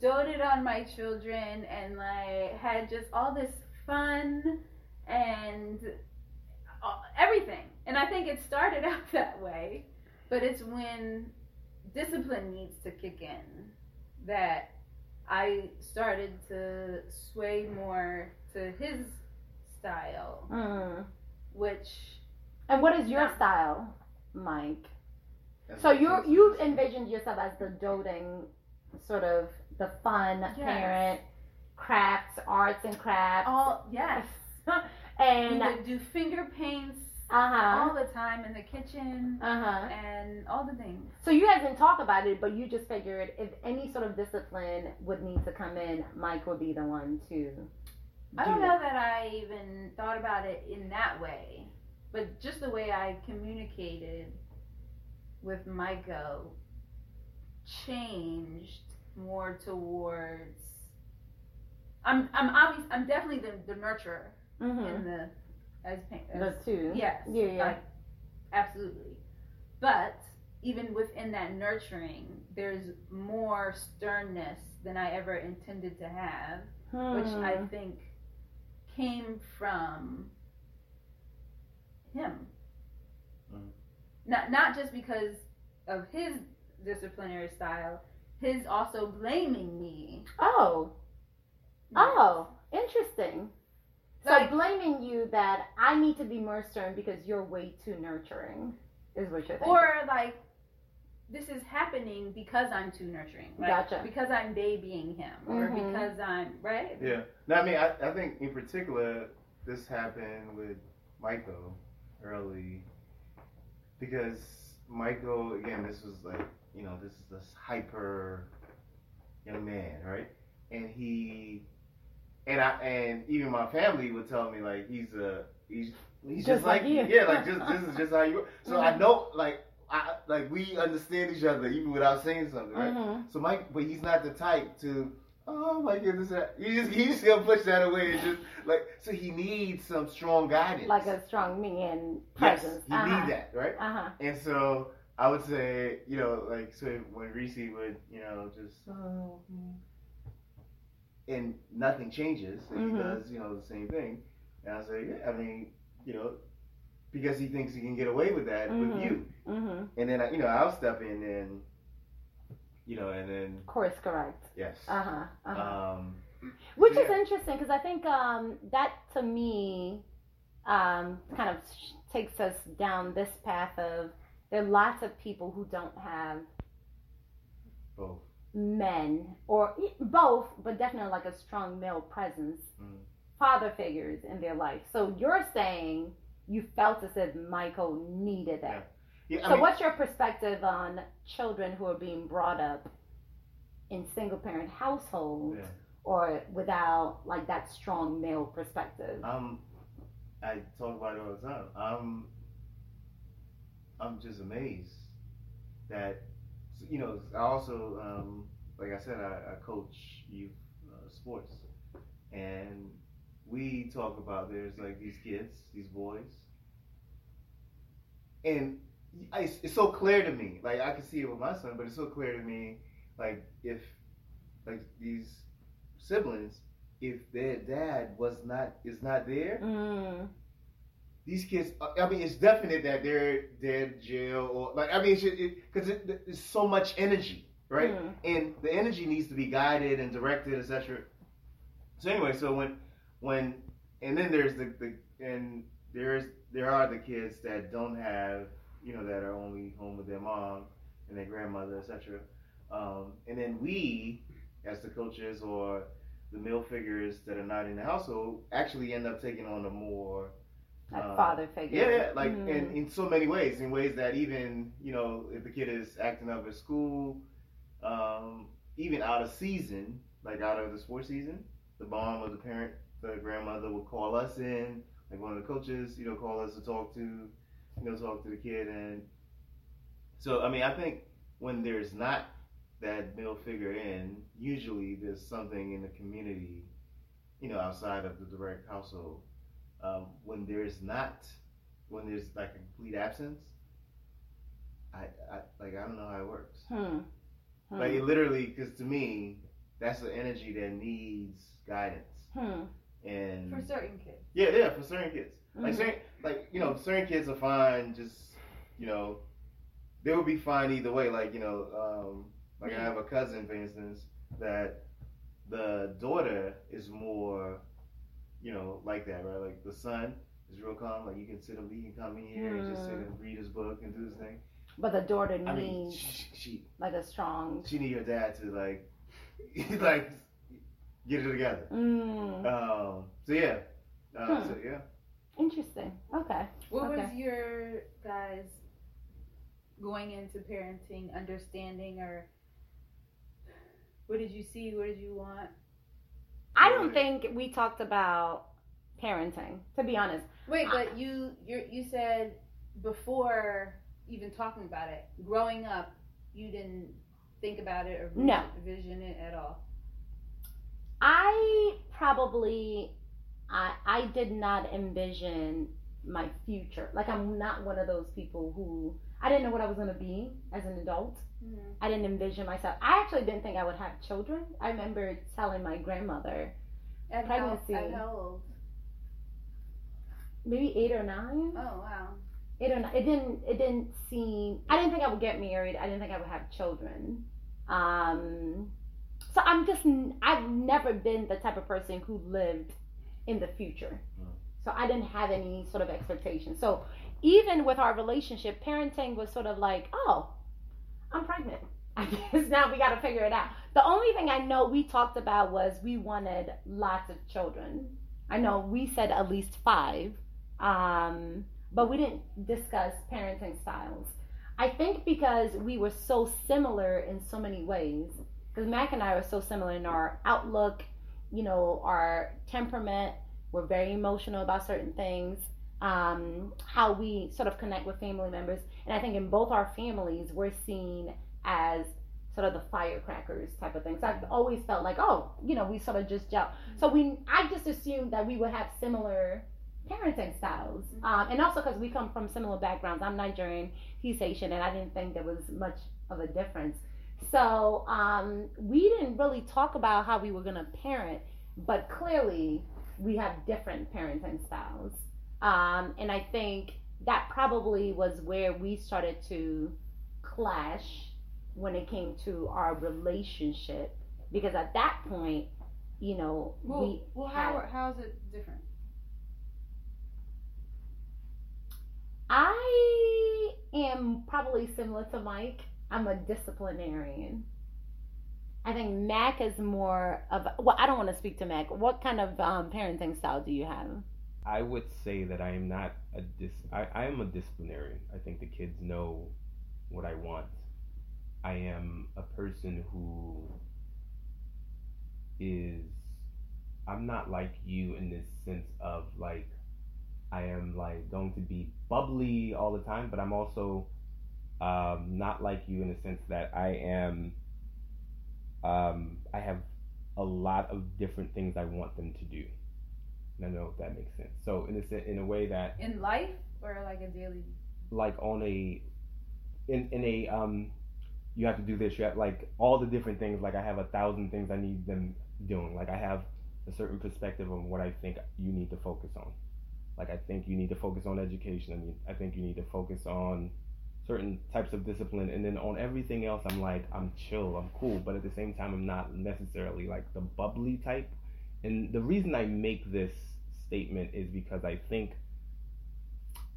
doted on my children and like had just all this fun and uh, everything. And I think it started out that way, but it's when discipline needs to kick in that I started to sway more to his style, Mm. which And what is your Yeah. style, Mike? That's So you kids you've envisioned yourself as the doting, sort of the fun Yes. parent, crafts, arts and crafts, all yes. and we would do finger paints huh, all the time in the kitchen uh huh. and all the things. So you guys didn't talk about it, but you just figured if any sort of discipline would need to come in, Mike would be the one to. I do don't know that I even thought about it in that way, but just the way I communicated with Maiko changed more towards. I'm I'm obvious. I'm definitely the, the nurturer Mhm. in the as, pa- as The two. Yes. Yeah, yeah. Like, absolutely. But even within that nurturing, there's more sternness than I ever intended to have, which I Hmm. think came from him. Mhm. Not not just because of his disciplinary style, his also blaming me. Oh. Oh. Interesting. So Like- blaming you that I need to be more stern because you're way too nurturing is what you're thinking. Or like this is happening because I'm too nurturing, right? Gotcha. Because I'm babying him, or Mhm. because I'm right. Yeah. No, I mean, I, I think in particular, this happened with Michael early because Michael, again, this was like, you know, this this hyper young man, right? And he, and I, and even my family would tell me like he's a he's he's just, Just like like you. yeah, like just this is just how you. So I know like I like we understand each other even without saying something, right? Mhm. So Mike, but he's not the type to. Oh my goodness! You just he just gonna push that away and just like so he needs some strong guidance. Like a strong man presence. yes, he uh-huh. need that, right? Uh huh. And so I would say, you know, like so when Risi would, you know, just oh, and nothing changes, and Mhm. he does, you know, the same thing. And I say, yeah, I mean, you know, because he thinks he can get away with that Mhm. with you, Mm-hmm. and then I, you know I'll step in and, you know, and then Course correct. yes, Uh huh. Uh-huh. um, Which is interesting because I think um, that to me um, kind of sh- takes us down this path of there are lots of people who don't have both. men or both, but definitely like a strong male presence, Mm. father figures in their life. So you're saying you felt as if Michael needed that. Yeah, I so mean, what's your perspective on children who are being brought up in single parent households Yeah. or without like that strong male perspective? Um, I talk about it all the time. I'm, I'm just amazed that, you know, I also, um, like I said, I, I coach youth uh, sports, and we talk about there's like these kids, these boys, and I, it's, so clear to me. Like I can see it with my son, but it's so clear to me. Like if, like these siblings, if their dad was not is not there, Mm, these kids. I mean, it's definite that they're they're in jail or like I mean, because it, it, there's so much energy, right? mm, And the energy needs to be guided and directed, etc. So anyway, so when when and then there's the the and there's there are the kids that don't have you know that are only home with their mom and their grandmother, etc. Um, and then we, as the coaches or the male figures that are not in the household, actually end up taking on a more That uh, father figure. yeah, yeah, like in, in so many ways, in ways that even you know if the kid is acting up at school, um, even out of season, like out of the sports season, the mom or the parent, the grandmother will call us in, like one of the coaches, you know, call us to talk to, you know, talk to the kid, and so I mean, I think when there's not that male figure in, usually there's something in the community, you know, outside of the direct household um, when there's not when there's like a complete absence I, I like i don't know how it works Hmm. Hmm. like it literally because to me that's the energy that needs guidance Hmm. and For certain kids. yeah yeah for certain kids like Mhm. certain like you know certain kids are fine just you know they would be fine either way like you know um like i have a cousin for instance that the daughter is more you know like that right like the son is real calm like you can sit him he can come in here and just sit Hmm. and read his book and do his thing But the daughter i mean needs she, she like a strong. she need her dad to like like get it together Mm. um so yeah uh, Hmm. so yeah Interesting. Okay. What was your guys going into parenting understanding or what did you see? What did you want? I don't think we talked about parenting. To be honest. Wait, but you you you said before even talking about it, growing up, you didn't think about it or No. vision it at all. I probably I I did not envision my future. Like I'm not one of those people who I didn't know what I was gonna be as an adult. I didn't envision myself. I actually didn't think I would have children. I remember telling my grandmother, At how, Pregnancy. at how old? maybe eight or nine. Oh wow. It didn't. It didn't. It didn't seem. I didn't think I would get married. I didn't think I would have children. Um, so I'm just. I've never been the type of person who lived in the future. So I didn't have any sort of expectations. So even with our relationship, parenting was sort of like, oh, I'm pregnant. I guess now we got to figure it out. The only thing I know we talked about was we wanted lots of children. I know we said at least five. Um, but we didn't discuss parenting styles. I think because we were so similar in so many ways, because Mac and I are so similar in our outlook, you know, our temperament, we're very emotional about certain things, um, how we sort of connect with family members. And I think in both our families, we're seen as sort of the firecrackers type of things. So I've always felt like, oh, you know, we sort of just gel. So we, I just assumed that we would have similar parenting styles. Um, and also because we come from similar backgrounds. I'm Nigerian, he's Haitian, and I didn't think there was much of a difference. So um, we didn't really talk about how we were going to parent, but clearly we have different parenting styles. Um, and I think that probably was where we started to clash when it came to our relationship. Because at that point, you know, Well, we well had- how how is it different? I am probably similar to Mike. I'm a disciplinarian. I think Mac is more of well, I don't want to speak to Mac. What kind of um, parenting style do you have? I would say that I am not a dis. I, I am a disciplinarian. I think the kids know what I want. I am a person who is. I'm not like you in this sense of like. I am like going to be bubbly all the time, but I'm also um, not like you in the sense that I am. Um, I have a lot of different things I want them to do. I don't know if that makes sense. So in a in a way that In life or like a daily? Like on a in in a um you have to do this you have like all the different things like i have a thousand things i need them doing. Like i have a certain perspective on what i think you need to focus on. Like i think you need to focus on education i mean i think you need to focus on certain types of discipline and then on everything else i'm like i'm chill i'm cool but at the same time i'm not necessarily like the bubbly type. And the reason i make this statement is because i think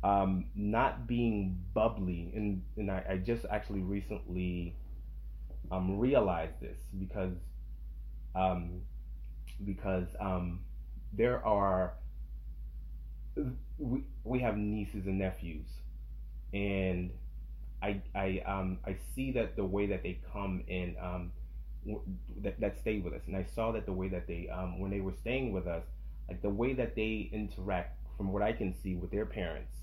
um, not being bubbly, and and I, I just actually recently um, realized this because um, because um, there are we we have nieces and nephews, and I I um I see that the way that they come and um that that stay with us, and I saw that the way that they um when they were staying with us, like the way that they interact, from what I can see with their parents,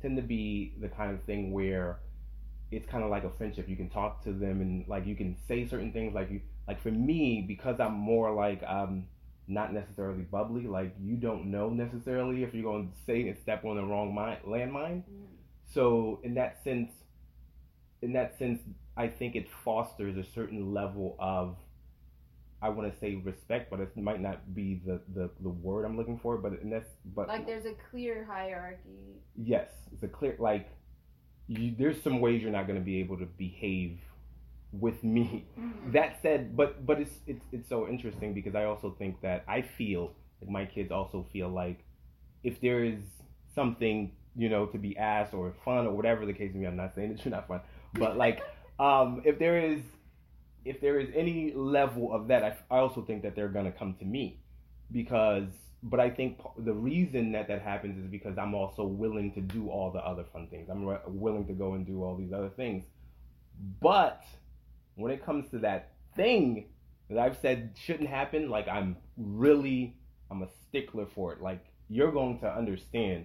tend to be the kind of thing where it's kind of like a friendship. You can talk to them and like you can say certain things. Like you like for me because I'm more like um not necessarily bubbly. Like you don't know necessarily if you're going to say and step on the wrong mine, landmine. So in that sense, in that sense, I think it fosters a certain level of I want to say respect, but it might not be the, the, the word I'm looking for. But in this, but Like there's a clear hierarchy. yes, it's a clear like you, there's some ways you're not going to be able to behave with me. That said, but but it's it's it's so interesting because I also think that I feel like my kids also feel like if there is something you know to be asked or fun or whatever the case may be, I'm not saying that you're not fun, but like um if there is if there is any level of that, I, I also think that they're gonna come to me because but I think the reason that that happens is because I'm also willing to do all the other fun things. I'm re- willing to go and do all these other things. But when it comes to that thing that I've said shouldn't happen, like I'm really I'm a stickler for it. Like you're going to understand.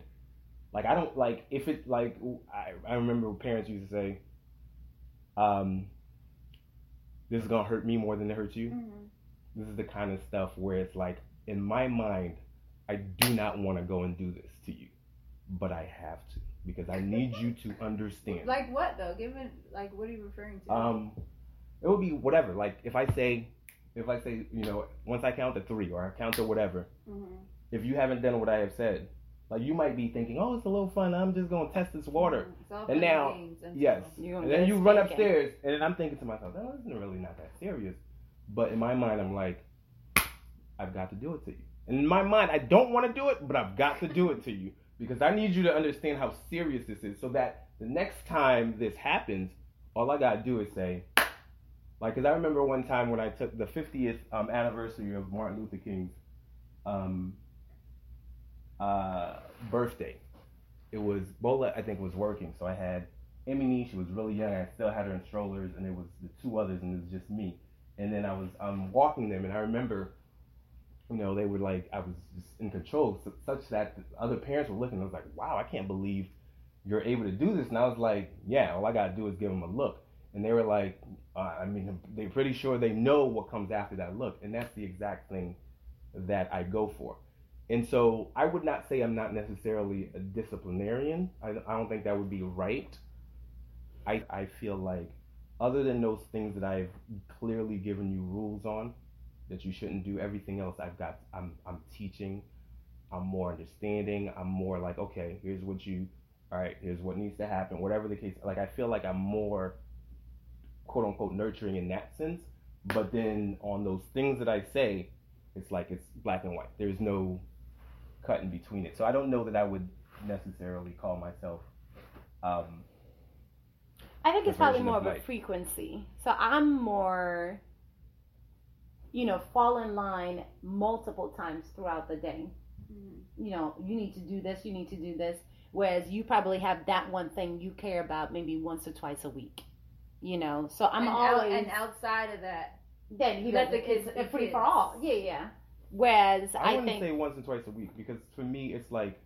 Like I don't like if it like I, I remember parents used to say, um, this is gonna hurt me more than it hurts you. This is the kind of stuff where it's like in my mind, I do not want to go and do this to you, but I have to because I need you to understand. Like what though? Give it like what are you referring to? Um, it would be whatever. Like if I say, if I say, you know, once I count to three or I count to whatever, Mhm. if you haven't done what I have said, like you might be thinking, oh, it's a little fun. I'm just gonna test this water. It's all And now- Yes. You're And then you run upstairs, and then I'm thinking to myself, oh, it's really not that serious. But in my mind, I'm like, I've got to do it to you. And in my mind, I don't want to do it, but I've got to do it to you because I need you to understand how serious this is, so that the next time this happens, all I gotta do is say, like, because I remember one time when I took the 50th um, anniversary of Martin Luther King's um, uh, birthday. It was Bola, I think, was working, so I had Emily. She was really young. I still had her in strollers, and it was the two others, and it was just me. And then I was um, walking them, and I remember, you know, they were like, I was just in control, su- such that the other parents were looking. I was like, wow, I can't believe you're able to do this. And I was like, yeah, all I gotta do is give them a look. And they were like, uh, I mean, they're pretty sure they know what comes after that look, and that's the exact thing that I go for. And so I would not say I'm not necessarily a disciplinarian. I, I don't think that would be right. I, I feel like, other than those things that I've clearly given you rules on, that you shouldn't do, everything else I've got, I'm, I'm teaching, I'm more understanding, I'm more like, okay, here's what you, all right, here's what needs to happen, whatever the case. Like, I feel like I'm more, quote unquote, nurturing in that sense. But then on those things that I say, it's like it's black and white. There's no cut in between it. So I don't know that I would necessarily call myself. Um, I think it's probably more of of a life. frequency. So I'm more, you know, fall in line multiple times throughout the day. Mhm. You know, you need to do this, you need to do this. Whereas you probably have that one thing you care about maybe once or twice a week. You know, so I'm and out- always and outside of that, then he let the kids it's be a free for all. Yeah, yeah. Whereas I I, wouldn't think say once or twice a week because for me it's like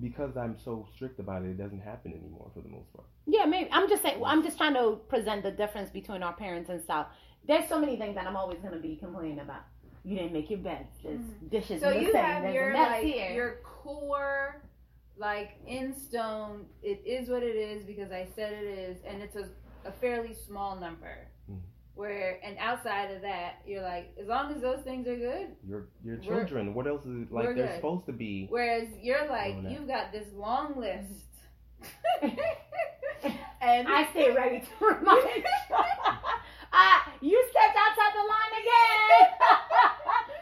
because I'm so strict about it, it doesn't happen anymore for the most part. Yeah, maybe. I'm just saying. I'm just trying to present the difference between our parents and stuff. There's so many things that I'm always gonna be complaining about. You didn't make your bed. There's mm-hmm. dishes. so in the you sink, have there's your like here. your core, like in stone. It is what it is because I said it is, and it's a, a fairly small number. Where and outside of that, you're like, as long as those things are good. Your your children, what else is like they're good. supposed to be? Whereas you're like, Oh, no. you've got this long list. and I stay ready to remind you. uh, you stepped outside the line again.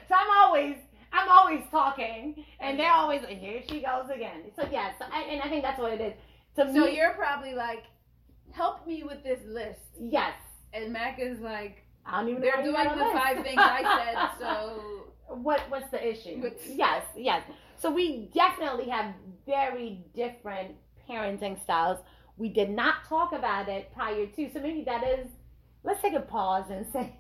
so I'm always, I'm always talking, and they're always always here she goes again. So yes, I, and I think that's what it is. To So me, you're probably like, help me with this list. yes. And Mac is like, I don't even they're doing the list. five things I said, so. what what's the issue? What's- Yes, yes. So we definitely have very different parenting styles. We did not talk about it prior to, so maybe that is. Let's take a pause and say,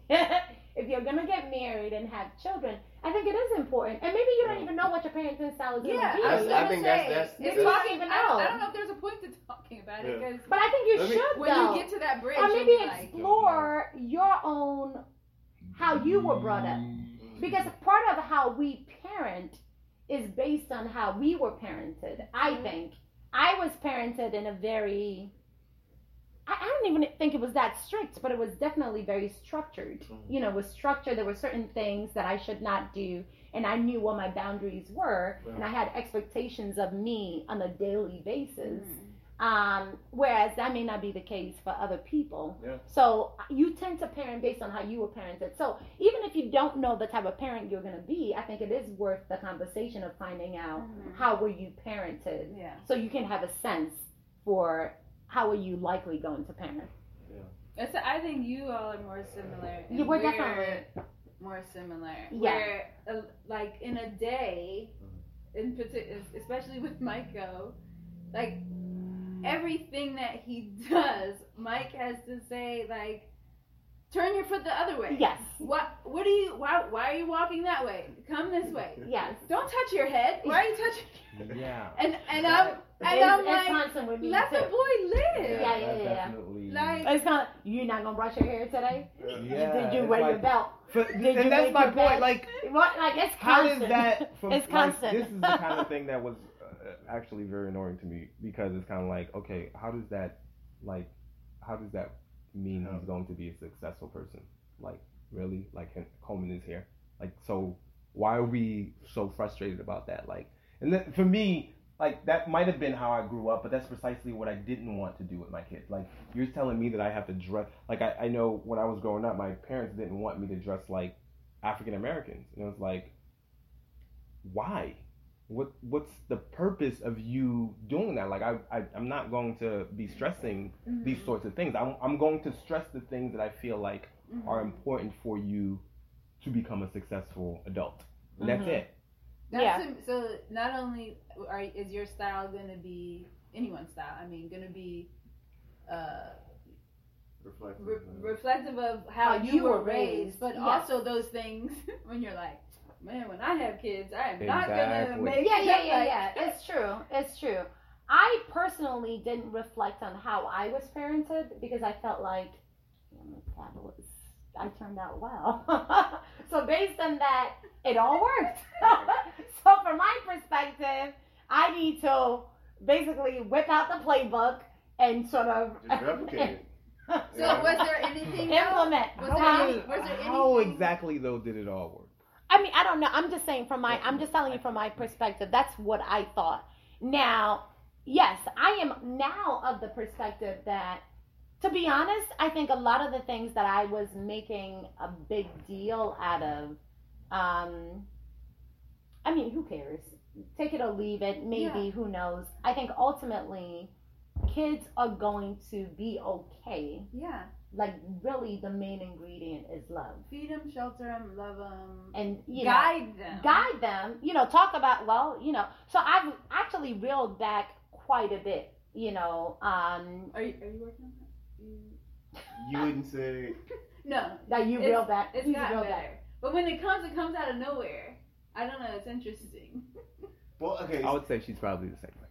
if you're gonna get married and have children, I think it is important. And maybe you don't even know what your parenting style is Yeah, gonna be. I was I gonna think say, that's- that's- it's that's- talking. even I. I don't know if there's a point to talking about it Yeah. because but I think you Let me- should when though. you get to that bridge, or maybe be like, explore your own how you were brought up because part of how we parent is based on how we were parented i mm-hmm. think i was parented in a very I, I don't even think it was that strict but it was definitely very structured you know it was structured there were certain things that i should not do and i knew what my boundaries were and i had expectations of me on a daily basis um, whereas that may not be the case for other people. Yeah. So you tend to parent based on how you were parented. So even if you don't know the type of parent you're going to be, I think it is worth the conversation of finding out Mhm. how were you parented, yeah. so you can have a sense for how are you likely going to parent. It's, I think you all are more similar. Yeah, we're definitely- more similar. Yeah. Where, uh, like in a day, in particular, especially with Miko, like everything that he does, Mike has to say like, turn your foot the other way. Yes. What? What are you? Why? Why are you walking that way? Come this way. Yes. Don't touch your head. Why are you touching? Yeah. And and I'm and it's, I'm it's like, constant with me let the boy live. Yeah, yeah, that's yeah. Definitely. Like- It's kind of, you're not going to brush your hair today? yeah, Did you wear like- your belt? For- Did you and that's my point. bed? Like, What? Like, it's how constant. does that? From, it's like, constant. this is the kind of thing that was uh, actually very annoying to me because it's kind of like, okay, how does that, like, how does that mean he's going to be a successful person? Like, really? Like, and Coleman is here. Like, so why are we so frustrated about that? Like, and then for me, like that might have been how I grew up, but that's precisely what I didn't want to do with my kids. Like, you're telling me that I have to dress. Like, I, I know when I was growing up, my parents didn't want me to dress like African Americans, and it was like, why? What what's the purpose of you doing that? Like I, I I'm not going to be stressing these sorts of things. I'm I'm going to stress the things that I feel like Mhm. are important for you to become a successful adult. And that's Mhm. it. That's Yeah. a- so not only are is your style going to be anyone's style. I mean, going to be uh, Reflective. re- reflective of how, How you, you were were raised, raised, but yes. also those things when you're like, man, when I have kids, I am not going to make yeah, yeah, yeah, yeah. It's true. It's true. I personally didn't reflect on how I was parented because I felt like that was I turned out well. so based on that, it all worked. so from my perspective, I need to basically whip out the playbook and sort of Just replicate it. So was there anything else? implement. Was Huh? there, any, was there How exactly though did it all work? I mean, I don't know. I'm just saying from my, I'm just telling you from my perspective. That's what I thought. Now, yes, I am now of the perspective that, to be honest, I think a lot of the things that I was making a big deal out of, um, I mean, who cares? Take it or leave it. Maybe, Yeah. who knows? I think ultimately, kids are going to be okay. Yeah, Like, really, the main ingredient is love. feed them, shelter them, love them, And, you know, guide them. guide them, you know, talk about, well, you know, so I've actually reeled back quite a bit, you know, um, Are you, are you working on that? You- You wouldn't say. No, that you It's- reeled back. it's you got reeled better. back. But when it comes, it comes out of nowhere. I don't know. It's interesting. Well, okay. I would say she's probably the same way.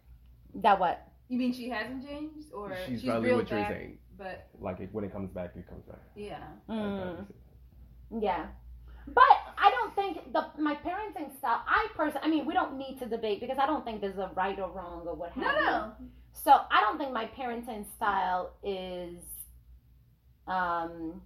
That what? You mean she hasn't changed, or she's, she's probably reeled what you're back, saying. But Like it, when it comes back, it comes back. yeah, Mm, yeah. But I don't think the my parenting style. I personally, I mean, we don't need to debate because I don't think there's a right or wrong or what have no, no. So I don't think my parenting style is um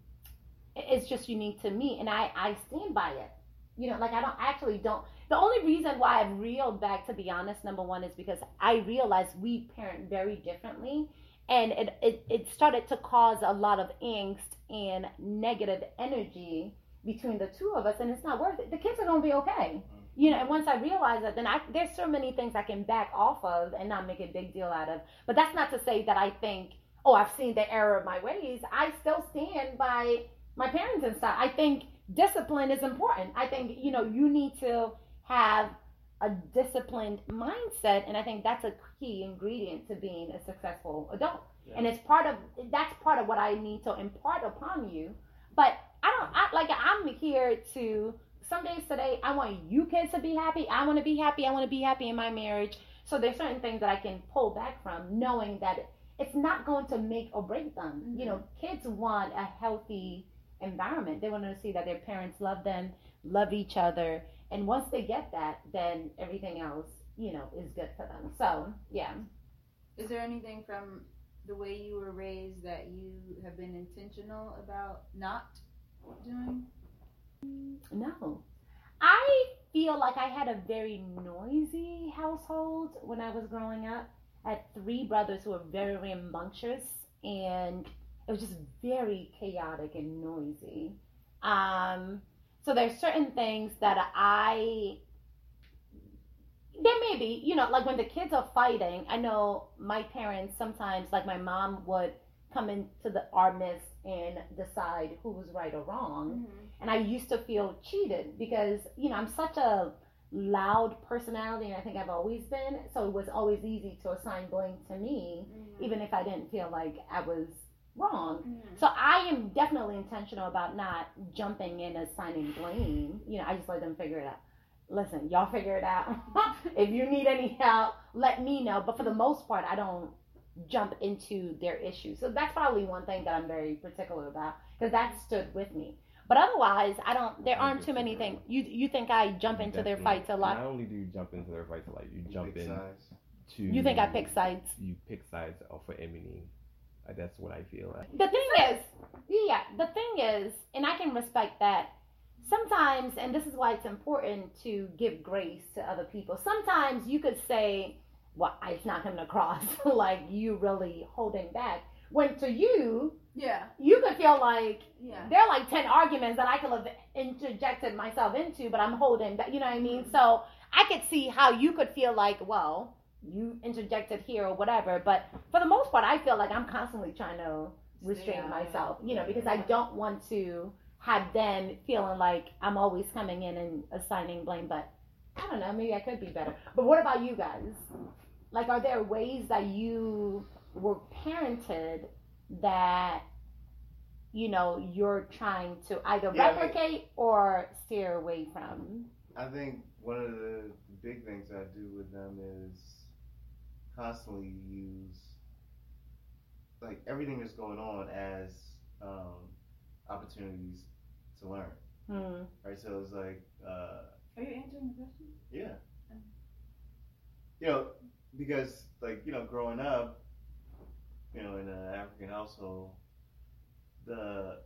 it's just unique to me and I I stand by it. You know, like I don't I actually don't the only reason why I've reeled back to be honest, number one is because I realized we parent very differently and it, it, it started to cause a lot of angst and negative energy between the two of us and it's not worth it. The kids are gonna be okay. Mm-hmm. you know, and once I realize that, then I there's so many things I can back off of and not make a big deal out of. But that's not to say that I think, oh, I've seen the error of my ways. I still stand by my parents and stuff. I think discipline is important. I think you know you need to have a disciplined mindset, and I think that's a key ingredient to being a successful adult. Yeah. And it's part of that's part of what I need to impart upon you. But I don't I, like I'm here to some days today I want you kids to be happy. I want to be happy. I want to be happy in my marriage. So there's certain things that I can pull back from, knowing that it's not going to make or break them. You mm-hmm. know, kids want a healthy environment. They want to see that their parents love them, love each other, and once they get that, then everything else, you know, is good for them. So yeah. Is there anything from the way you were raised that you have been intentional about not doing? No. I feel like I had a very noisy household when I was growing up. I had three brothers who were very rambunctious and it was just very chaotic and noisy. Um, so there's certain things that I there may be, you know, like when the kids are fighting, I know my parents sometimes, like my mom would come into the our midst and decide who was right or wrong. And I used to feel cheated because, you know, I'm such a loud personality and I think I've always been. So it was always easy to assign blame to me, even if I didn't feel like I was wrong. Mm-hmm. So I am definitely intentional about not jumping in and assigning blame. You know, I just let them figure it out. Listen, y'all figure it out. if you need any help, let me know. But for the most part, I don't jump into their issues. So that's probably one thing that I'm very particular about because that stood with me. But otherwise, I don't. There aren't too many things. You you think I jump into their fights a lot? Not only do you jump into their fights, a lot, you jump Big in size. to. You think I pick sides? You pick sides for enemy. Uh, That's what I feel. Like. The thing is, yeah, the thing is, and I can respect that. Sometimes, and this is why it's important to give grace to other people. Sometimes you could say, "Well, it's not coming across like you really holding back." When to you, Yeah, you could feel like yeah. there are like 10 arguments that I could have interjected myself into, but I'm holding back. You know what I mean? So I could see how you could feel like, well, you interjected here or whatever. But for the most part, I feel like I'm constantly trying to restrain Yeah. myself, you know, because I don't want to have them feeling like I'm always coming in and assigning blame. But I don't know, maybe I could be better. But what about you guys? Like, are there ways that you were parented that you know you're trying to either Yeah, I mean- replicate or steer away from? I think one of the big things I do with them is constantly use like everything that's going on as um, opportunities to learn. Hmm. Right, so it's like, uh, Are you answering the question? yeah, you know, because like you know, growing up, you know, in an African household, the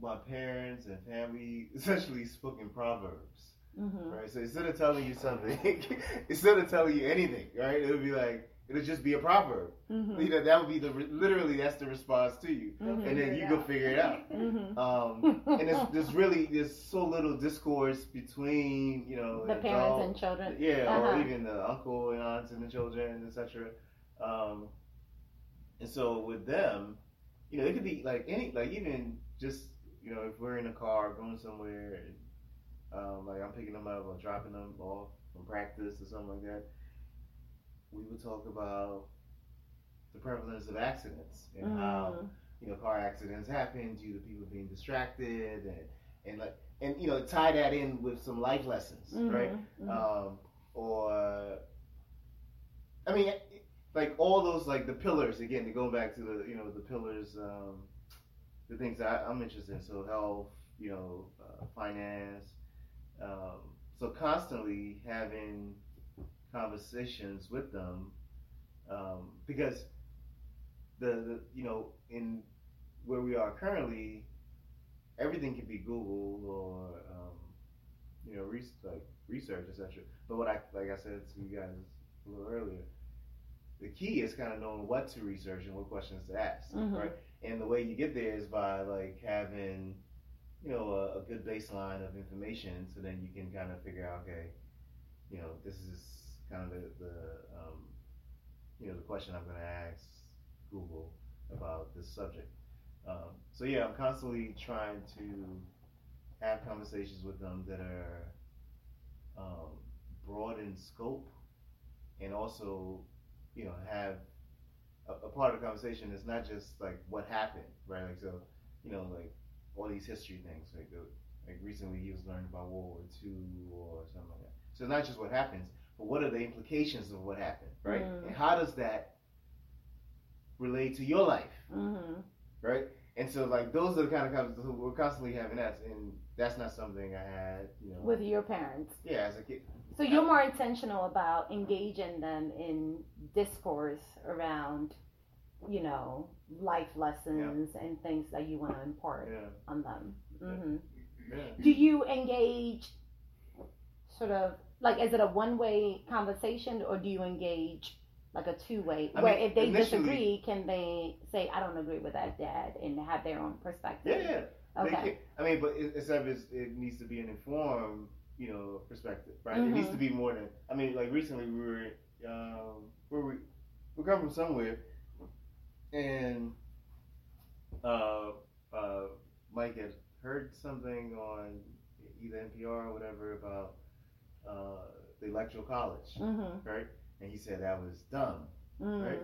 my parents and family essentially spoke in proverbs. Mm-hmm. right? So instead of telling you something, instead of telling you anything, right? It would be like it would just be a proverb. Mm-hmm. You know, that would be the literally that's the response to you, Mhm. and then you go figure it out. Mm-hmm. Um, and there's, there's really there's so little discourse between you know the an parents adult- and children. yeah, Uh-huh. or even the uncle and aunts and the children, etc. Um, and so with them, you know, it could be like any, like even just you know, if we're in a car going somewhere, and, um, like I'm picking them up or dropping them off from practice or something like that, we would talk about the prevalence of accidents and how Mm. you know car accidents happen due to people being distracted and and like and you know tie that in with some life lessons, right? Mhm. um, or I mean, like all those like the pillars again. Going back to the you know the pillars, um, the things that I, I'm interested in. So health, you know, uh, finance. Um, so constantly having conversations with them um, because the, the you know in where we are currently, everything can be Google or um, you know like research etc. But what I like I said to you guys a little earlier, the key is kind of knowing what to research and what questions to ask, Mhm. right? And the way you get there is by like having you know, a, a good baseline of information, so then you can kind of figure out, okay, you know, this is kind of the, the um, you know, the question I'm going to ask Google about this subject. Um, so yeah, I'm constantly trying to have conversations with them that are um, broad in scope, and also, you know, have a, a part of the conversation is not just like what happened, right? Like so, you know, like all these history things, like the, like recently he was learning about World War II or something like that. So not just what happens, but what are the implications of what happened, right? Mm. And how does that relate to your life, Mm-hmm. right? And so like those are the kind of conversations we're constantly having that, and that's not something I had, you know, With your parents. yeah, as a kid. So you're more intentional about engaging them in discourse around, you know, life lessons and things that you want to impart Yeah, on them. hmm yeah. Do you engage sort of like is it a one way conversation or do you engage like a two way where mean, if they disagree can they say I don't agree with that dad and have their own perspective? Yeah, yeah. Okay. I mean, but it, it's, it needs to be an informed, you know, perspective, right? It needs Mhm. to be more than. I mean, like recently we were, um, where we we come from somewhere, and uh, uh, Mike had heard something on either NPR or whatever about uh, the electoral college, Mm-hmm. right? And he said that was dumb mm right?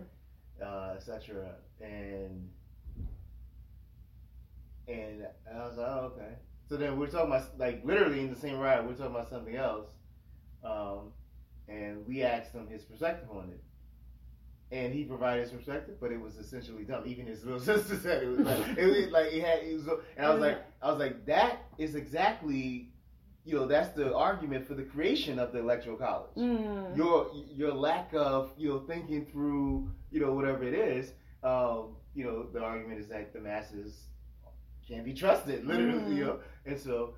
uh, etc. And and I was like, oh, okay. So then we're talking about like literally in the same ride, we're talking about something else, um, and we asked him his perspective on it. And he provided his perspective, but it was essentially dumb. Even his little sister said it was like it was like it had. It was, and I was like, I was like, that is exactly, you know, that's the argument for the creation of the electoral college Mm. your your lack of you know thinking through you know whatever it is um, you know the argument is that the masses can't be trusted literally Mhm. you know and so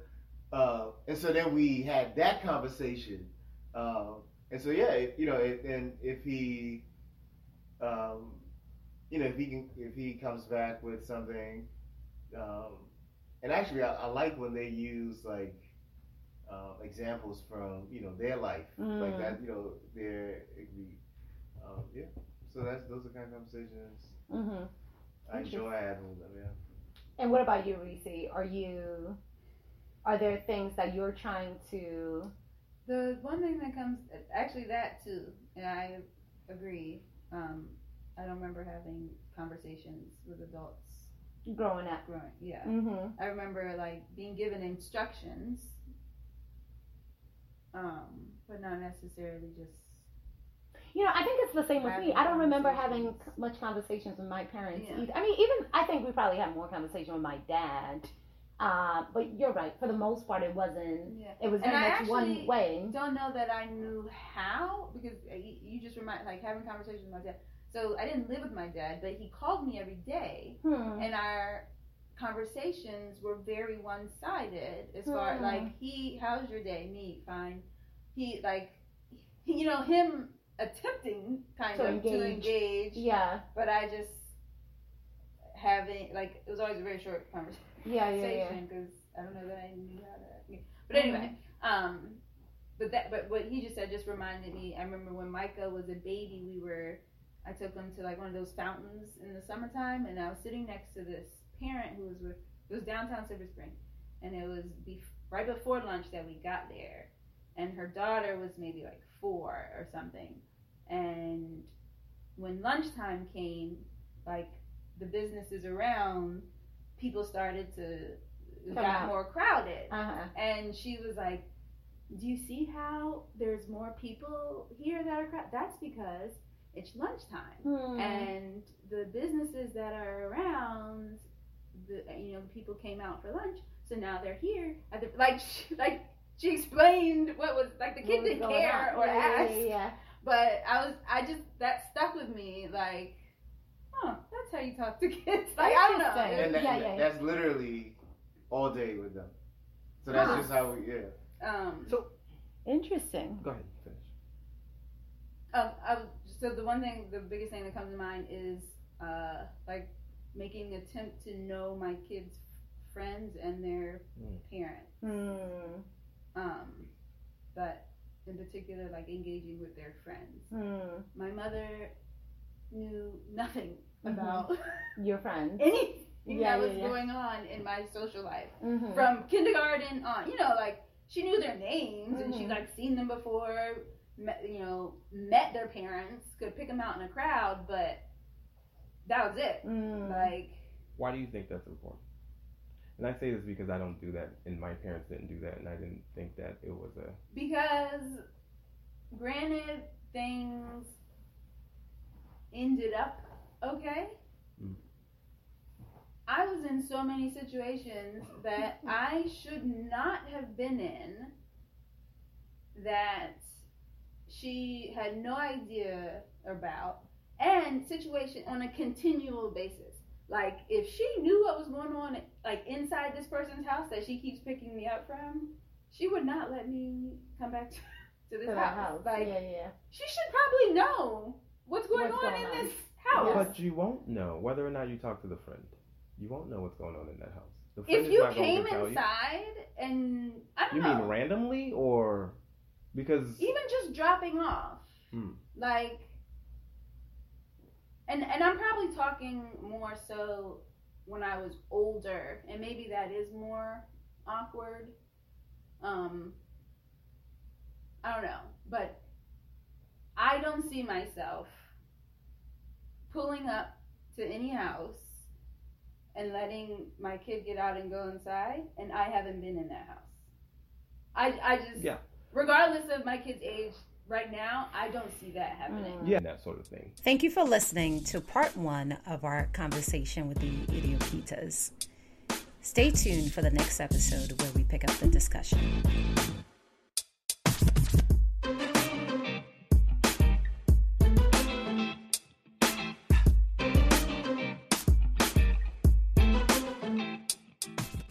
uh, and so then we had that conversation um, and so yeah if, you know if, and if he um, you know if he can if he comes back with something um, and actually I, I like when they use like uh, examples from you know their life like Mm. that you know their it could be um, yeah so that's those are kind of conversations hmm I enjoy having with them yeah And what about you, Reese? Are you are there things that you're trying to The one thing that comes, actually, that too, and I agree. Um, I don't remember having conversations with adults growing up? growing. Yeah, Mm-hmm. I remember like being given instructions, um, but not necessarily just. You know, I think it's the same with me. I don't remember having much conversations with my parents Yeah. either. I mean, even I think we probably had more conversation with my dad. Uh, but you're right. For the most part, it wasn't. Yeah. It was And very I much one way. Don't know that I knew how because you, just remind like having conversations with my dad. So I didn't live with my dad, but he called me every day, Hmm. and our conversations were very one-sided as far Hmm. like he, how's your day? Me, fine. He like, you know, him attempting kind To of to engage. engage, Yeah. but I just having like it was always a very short conversation Yeah. Yeah. Yeah. conversation because I don't know that I knew how to. yeah. But anyway, um, but that but what he just said just reminded me. I remember when Micah was a baby, we were. I took him to like one of those fountains in the summertime, and I was sitting next to this parent who was with. It was downtown Silver Spring, and it was bef- right before lunch that we got there, and her daughter was maybe like four or something, and when lunchtime came, like the businesses around, people started to Come got out. more crowded. Uh huh. And she was like, Do you see how there's more people here that are crowded? That's because it's lunchtime. Hmm. And the businesses that are around, the you know, the people came out for lunch, so now they're here. At the, like, she, like she explained what was like the kid didn't care on. or yeah, ask, Yeah. yeah. but I was, I just that stuck with me. Like, huh, that's how you talk to kids. Like, I don't know. And that, Yeah, yeah, yeah. that's literally all day with them so that's Huh. just how we yeah Um, so, Interesting. Go ahead, finish. Um, I, so the one thing, the biggest thing that comes to mind is uh, like making an attempt to know my kids' friends and their Mm. parents. Mm. Um, but in particular, like engaging with their friends. Mm. My mother knew nothing Mhm. about Your friends. anything Yeah, that was yeah, yeah. going on in my social life. Mm-hmm. From kindergarten on, you know, like she knew their names and she like seen them before, met, you know, met their parents, could pick them out in a crowd, but that was it. mm. Like, Why do you think that's important? And I say this because I don't do that, and my parents didn't do that, and I didn't think that it was a. because granted things ended up okay Mm. i was in so many situations that i should not have been in that she had no idea about and situation on a continual basis like if she knew what was going on like inside this person's house that she keeps picking me up from she would not let me come back to, to this To house. that house. Like yeah, yeah. she should probably know what's going What's on going in on. this house. But you won't know whether or not you talk to the friend. You won't know what's going on in that house. The friend If is you not going came to tell inside and I don't You. You know, mean randomly or because? even just dropping off, Hmm. like, and and I'm probably talking more so when I was older, and maybe that is more awkward. Um, I don't know, but I don't see myself pulling up to any house and letting my kid get out and go inside, and I haven't been in that house. I I just Yeah. regardless of my kid's age right now, I don't see that happening. Mm. Yeah, that sort of thing. Thank you for listening to part one of our conversation with the Idiokitas. Stay tuned for the next episode where we pick up the discussion.